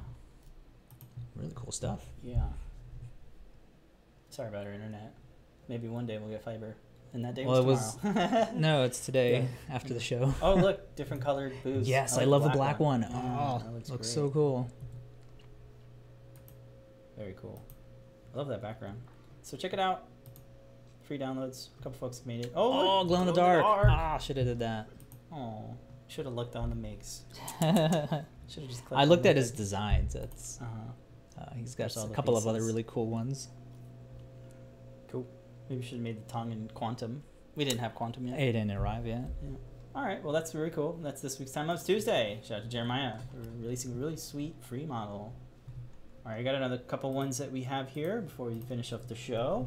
Really cool stuff. Yeah. Sorry about our internet. Maybe one day we'll get fiber. And that day Well, was it was- tomorrow. No, it's today after the show. oh, look. Different colored booze. Yes, I, like love the black one. Yeah, Oh, that looks, looks so cool. Very cool. I love that background. So check it out. Free downloads. A couple folks made it. Oh, Oh, glow in the dark. Ah, should have did that. Oh, should have looked on the makes. Should have just. clicked I looked at his designs. That's Uh-huh. uh, he's got a couple of other really cool ones. Cool. Maybe we should have made the tongue in quantum. We didn't have quantum yet. It didn't arrive yet. Yeah. All right. Well, that's very cool. That's this week's Time Lapse Tuesday. Shout out to Jeremiah for releasing a really sweet free model. All right, I got another couple ones that we have here before we finish off the show.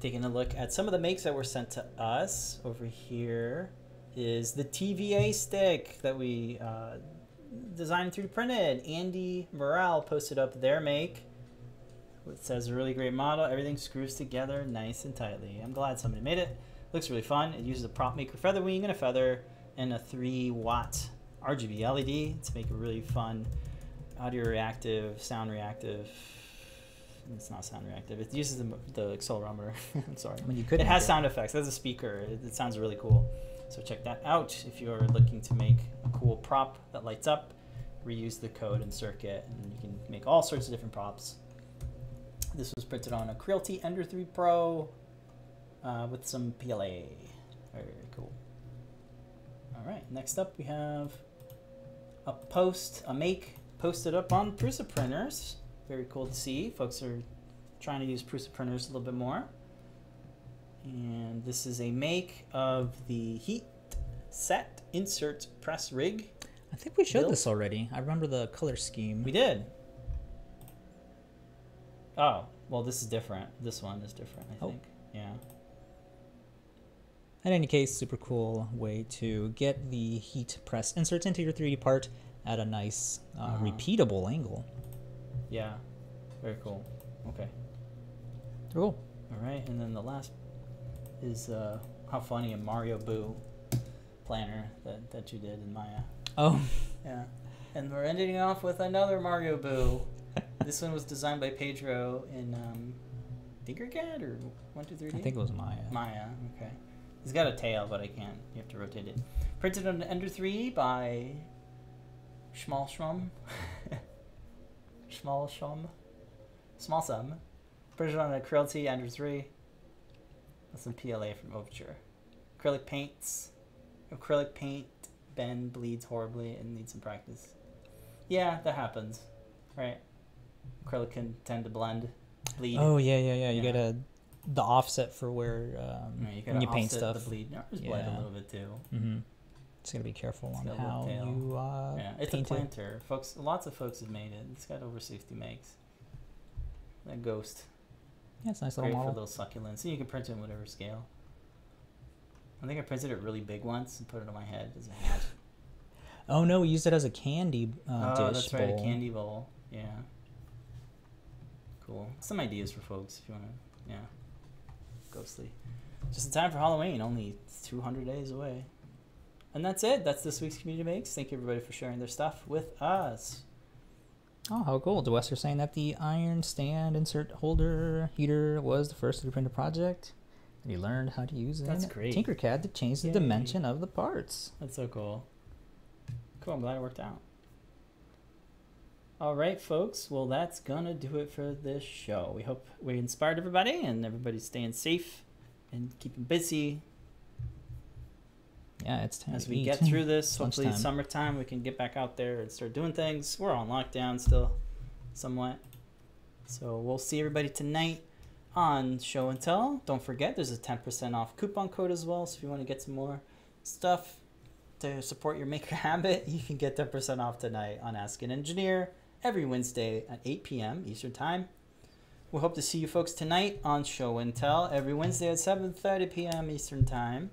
Taking a look at some of the makes that were sent to us. Over here is the TVA stick that we uh, designed 3D printed. Andy Morale posted up their make. It says a really great model. Everything screws together nice and tightly. I'm glad somebody made it. Looks really fun. It uses a prop maker feather wing and a feather and a 3 watt RGB LED to make a really fun audio reactive, sound reactive. It's not sound reactive. It uses the, the accelerometer. I'm sorry. I mean, you could. It has sound effects. It has a speaker. It, it sounds really cool. So check that out if you're looking to make a cool prop that lights up. Reuse the code and circuit, and you can make all sorts of different props. This was printed on a Creality Ender 3 Pro uh, with some PLA. Very, very cool. All right, next up we have a post, a make posted up on Prusa printers. Very cool to see. Folks are trying to use Prusa printers a little bit more. And this is a make of the heat set insert press rig. I think we showed this already. I remember the color scheme. We did. Oh, well, this is different. This one is different, I Oh. think. Yeah. In any case, super cool way to get the heat press inserts into your 3D part at a nice, uh, Uh-huh. repeatable angle. Yeah. Very cool. Okay. Cool. All right, and then the last is uh, how funny a Mario Boo planner that, that you did in Maya. Oh, Yeah. And we're ending off with another Mario Boo. this one was designed by Pedro in um, Tinkercad or 123D? I think it was Maya. Maya, okay. He's got a tail, but I can't. You have to rotate it. Printed on Ender 3 by Schmal Schmum. Schmal Schum. Small Sum. Printed on a T Ender 3. That's some PLA from Overture. Acrylic paints. Acrylic paint. Ben bleeds horribly and needs some practice. Yeah, that happens. Right? Acrylic can tend to blend, bleed. Oh yeah, yeah, yeah. You Yeah. get a the offset for where um, Yeah, you when you gotta paint stuff. The bleed. Ours bled a little bit too. Mm-hmm. Just gotta be careful on how tail. you uh, yeah, it's a paint it. planter. Folks, lots of folks have made it. It's got over sixty makes. That ghost, Yeah, it's a nice great little for model. little succulents. And you can print it in whatever scale. I think I printed it really big once and put it on my head as a hat. Oh no, we used it as a candy uh, oh, dish that's right, a candy bowl. Yeah. Cool. Some ideas for folks if you want to. Yeah. Ghostly. Just in time for Halloween. Only 200 days away. And that's it. That's this week's Community Makes. Thank you everybody for sharing their stuff with us. Oh, how cool! DeWester saying that the iron stand insert holder heater was the first 3D printer project, and he learned how to use it That's great. Tinkercad to change the Yay. dimension of the parts. That's so cool. Cool. I'm glad it worked out. All right, folks. Well, that's gonna do it for this show. We hope we inspired everybody and everybody's staying safe and keeping busy Yeah, it's time as we eat. get through this. It's hopefully, lunchtime. summertime we can get back out there and start doing things. We're on lockdown still, somewhat. So we'll see everybody tonight on Show and Tell. Don't forget, there's a 10% off coupon code as well. So if you want to get some more stuff to support your maker habit, you can get 10% off tonight on Ask an Engineer every Wednesday at 8 p.m. Eastern Time. We hope to see you folks tonight on Show and Tell every Wednesday at 7:30 p.m. Eastern Time.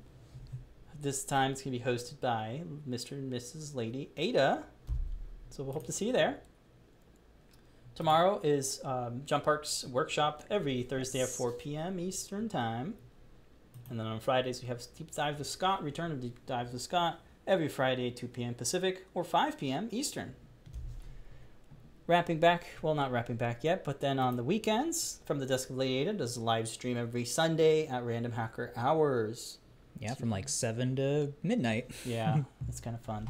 This time it's going to be hosted by Mr. and Mrs. Lady Ada. So we'll hope to see you there. Tomorrow is um, John Park's workshop every Thursday at 4 p.m. Eastern Time. And then on Fridays, we have Deep Dive with Scott, Return of Deep Dive with Scott, every Friday, 2 p.m. Pacific or 5 p.m. Eastern. Wrapping back, well, not wrapping back yet, but then on the weekends, from the Desk of Lady Ada does a live stream every Sunday at Random Hacker Hours. Yeah, from like seven to midnight. Yeah, it's kind of fun.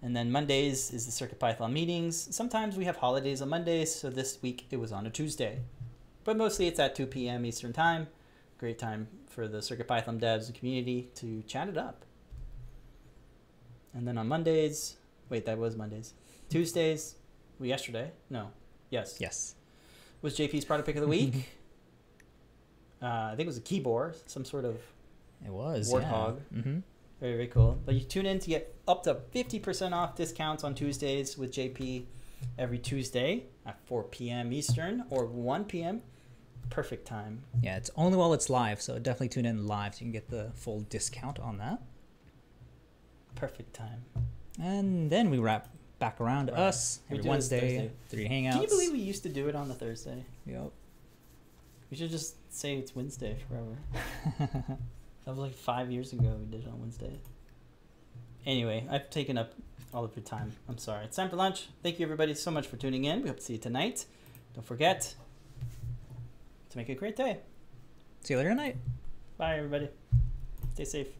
And then Mondays is the Circuit Python meetings. Sometimes we have holidays on Mondays, so this week it was on a Tuesday. But mostly it's at 2 p.m. Eastern Time. Great time for the Circuit Python devs and community to chat it up. And then on Mondays, wait, that was Mondays. Tuesdays, well, yesterday, no, yes, Yes. was JP's product pick of the week. uh, I think it was a keyboard, some sort of It was. Warthog. Yeah. Mm-hmm. very, very cool. But you tune in to get up to 50% off discounts on Tuesdays with JP every Tuesday at 4 p.m. Eastern or 1 p.m. Perfect time. Yeah, it's only while it's live, so definitely tune in live so you can get the full discount on that. Perfect time. And then we wrap back around Right. us every it Wednesday, three hangouts. Can you believe we used to do it on the Thursday? Yep. We should just say it's Wednesday forever. That was like five years ago we did it on Wednesday. Anyway, I've taken up all of your time. I'm sorry. It's time for lunch. Thank you everybody so much for tuning in. We hope to see you tonight. Don't forget to make a great day. See you later tonight. Bye everybody. Stay safe.